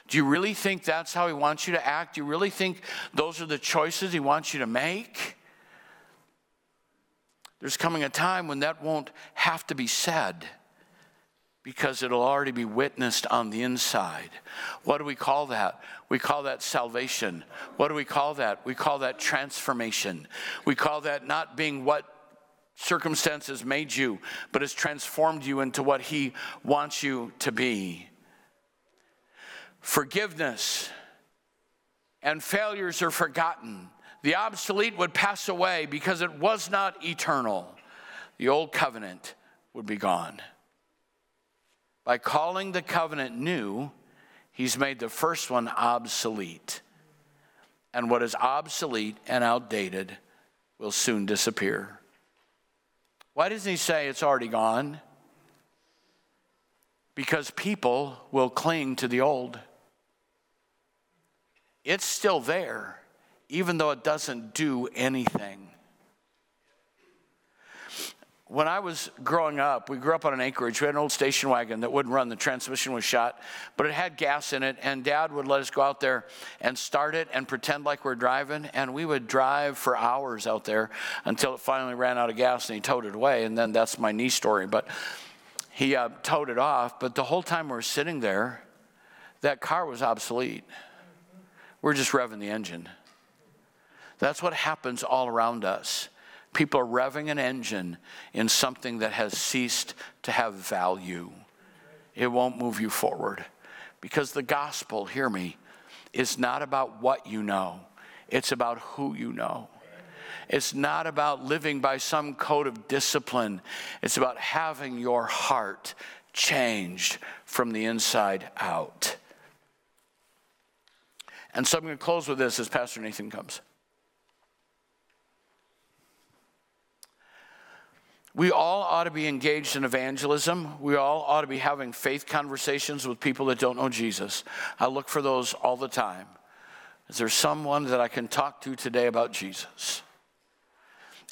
Do you really think that's how He wants you to act? Do you really think those are the choices He wants you to make? There's coming a time when that won't have to be said because it'll already be witnessed on the inside. What do we call that? We call that salvation. What do we call that? We call that transformation. We call that not being what circumstances made you, but has transformed you into what He wants you to be. Forgiveness and failures are forgotten. The obsolete would pass away because it was not eternal. The old covenant would be gone. By calling the covenant new, he's made the first one obsolete. And what is obsolete and outdated will soon disappear. Why doesn't he say it's already gone? Because people will cling to the old. It's still there even though it doesn't do anything. When I was growing up, we grew up on an acreage. We had an old station wagon that wouldn't run. The transmission was shot, but it had gas in it. And dad would let us go out there and start it and pretend like we're driving. And we would drive for hours out there until it finally ran out of gas and he towed it away. And then that's my knee story. But he uh, towed it off. But the whole time we were sitting there, that car was obsolete. We're just revving the engine. That's what happens all around us. People are revving an engine in something that has ceased to have value. It won't move you forward. Because the gospel, hear me, is not about what you know, it's about who you know. It's not about living by some code of discipline. It's about having your heart changed from the inside out. And so I'm going to close with this as Pastor Nathan comes. We all ought to be engaged in evangelism. We all ought to be having faith conversations with people that don't know Jesus. I look for those all the time. Is there someone that I can talk to today about Jesus?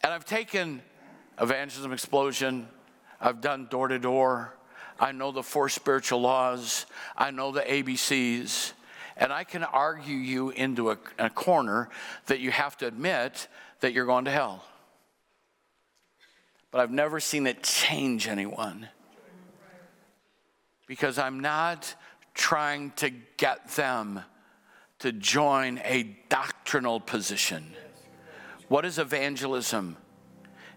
And I've taken evangelism explosion, I've done door to door, I know the four spiritual laws, I know the ABCs, and I can argue you into a, a corner that you have to admit that you're going to hell but I've never seen it change anyone. Because I'm not trying to get them to join a doctrinal position. What is evangelism?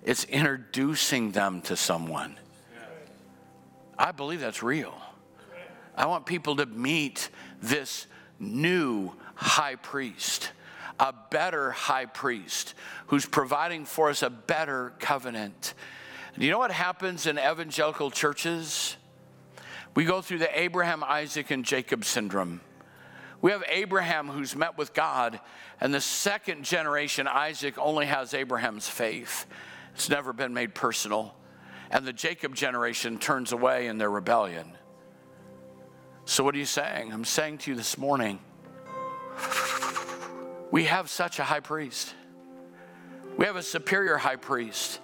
It's introducing them to someone. I believe that's real. I want people to meet this new high priest, a better high priest who's providing for us a better covenant. Do you know what happens in evangelical churches? We go through the Abraham, Isaac, and Jacob syndrome. We have Abraham who's met with God, and the second generation, Isaac, only has Abraham's faith. It's never been made personal. And the Jacob generation turns away in their rebellion. So, what are you saying? I'm saying to you this morning we have such a high priest, we have a superior high priest.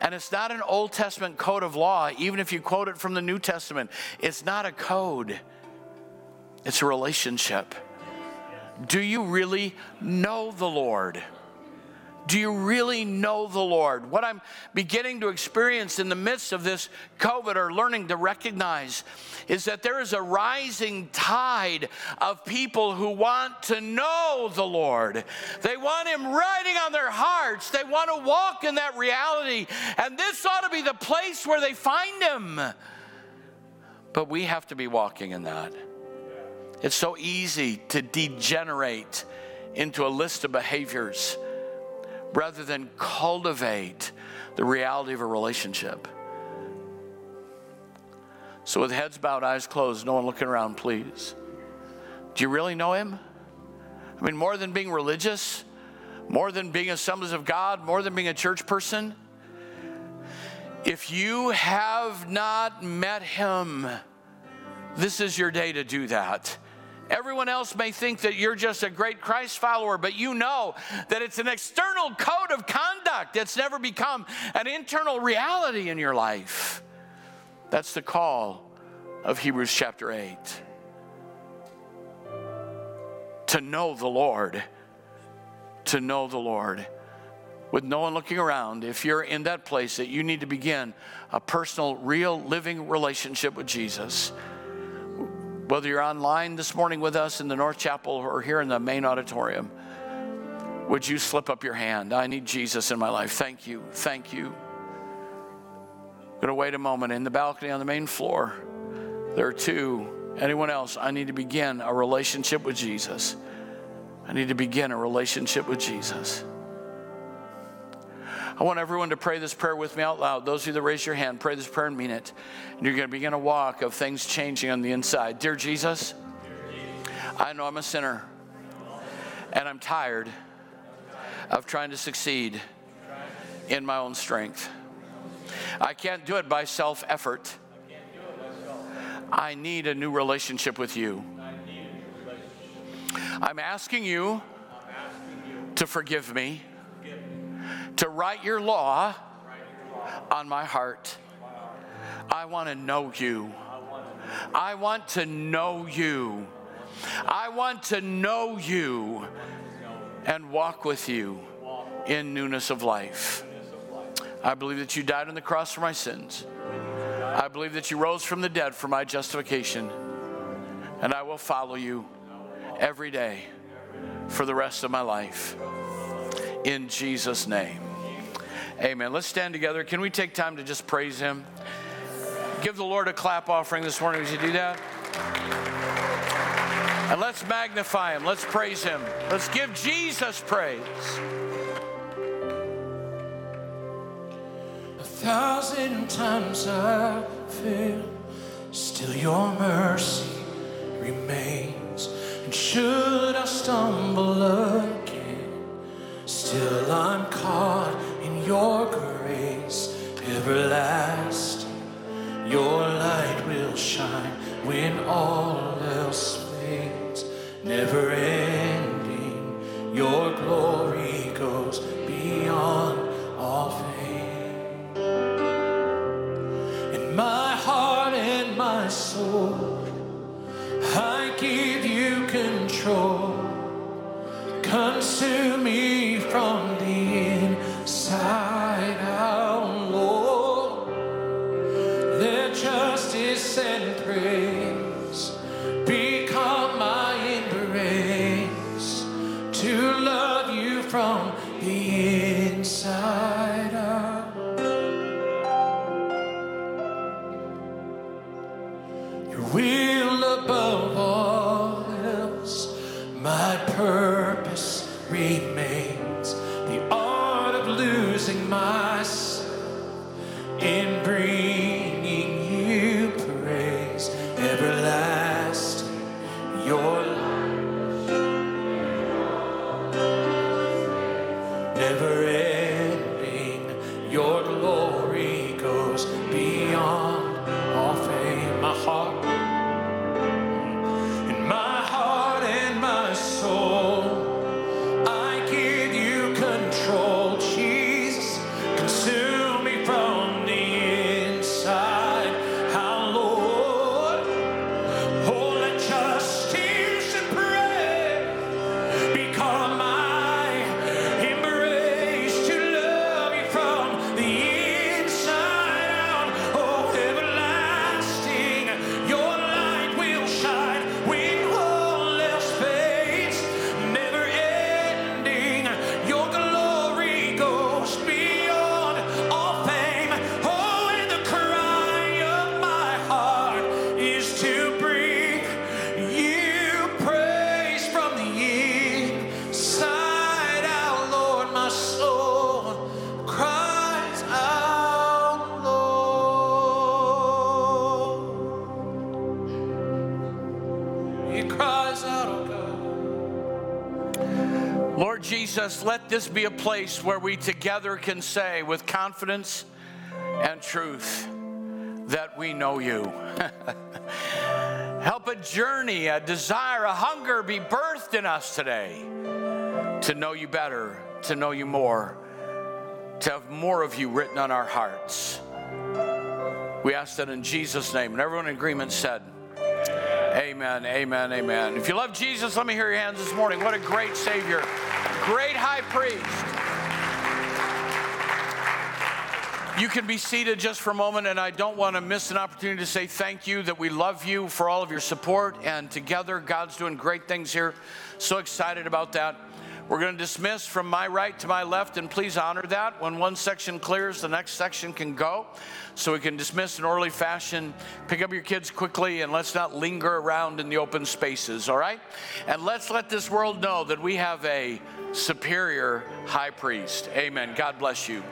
And it's not an Old Testament code of law, even if you quote it from the New Testament. It's not a code, it's a relationship. Do you really know the Lord? Do you really know the Lord? What I'm beginning to experience in the midst of this COVID or learning to recognize is that there is a rising tide of people who want to know the Lord. They want Him writing on their hearts, they want to walk in that reality. And this ought to be the place where they find Him. But we have to be walking in that. It's so easy to degenerate into a list of behaviors rather than cultivate the reality of a relationship. So, with heads bowed, eyes closed, no one looking around, please. Do you really know Him? I mean, more than being religious, more than being assemblies of God, more than being a church person. If you have not met Him, this is your day to do that. Everyone else may think that you're just a great Christ follower, but you know that it's an external code of conduct that's never become an internal reality in your life. That's the call of Hebrews chapter 8. To know the Lord. To know the Lord. With no one looking around, if you're in that place that you need to begin a personal, real, living relationship with Jesus whether you're online this morning with us in the North Chapel or here in the main auditorium, would you slip up your hand? I need Jesus in my life. Thank you. Thank you. I'm going to wait a moment. In the balcony on the main floor, there are two. Anyone else? I need to begin a relationship with Jesus. I need to begin a relationship with Jesus. I want everyone to pray this prayer with me out loud. Those of you that raise your hand, pray this prayer and mean it. And you're going to begin a walk of things changing on the inside. Dear Jesus, I know I'm a sinner and I'm tired of trying to succeed in my own strength. I can't do it by self effort. I need a new relationship with you. I'm asking you to forgive me to write your law on my heart. I want to know you. I want to know you. I want to know you and walk with you in newness of life. I believe that you died on the cross for my sins. I believe that you rose from the dead for my justification. And I will follow you every day for the rest of my life. In Jesus' name. Amen. Let's stand together. Can we take time to just praise Him? Give the Lord a clap offering this morning as you do that. And let's magnify Him. Let's praise Him. Let's give Jesus praise. A thousand times I fail, still your mercy remains. And should I stumble still I'm caught in your grace everlasting. Your light will shine when all else fades, never ending. Your glory goes beyond all fame. In my heart and my soul, I give you control. Consume me from Jesus, let this be a place where we together can say with confidence and truth that we know you. Help a journey, a desire, a hunger be birthed in us today to know you better, to know you more, to have more of you written on our hearts. We ask that in Jesus' name. And everyone in agreement said, Amen, amen, amen. If you love Jesus, let me hear your hands this morning. What a great Savior, great high priest. You can be seated just for a moment, and I don't want to miss an opportunity to say thank you that we love you for all of your support. And together, God's doing great things here. So excited about that. We're going to dismiss from my right to my left, and please honor that. When one section clears, the next section can go. So we can dismiss in orderly fashion. Pick up your kids quickly, and let's not linger around in the open spaces, all right? And let's let this world know that we have a superior high priest. Amen. God bless you.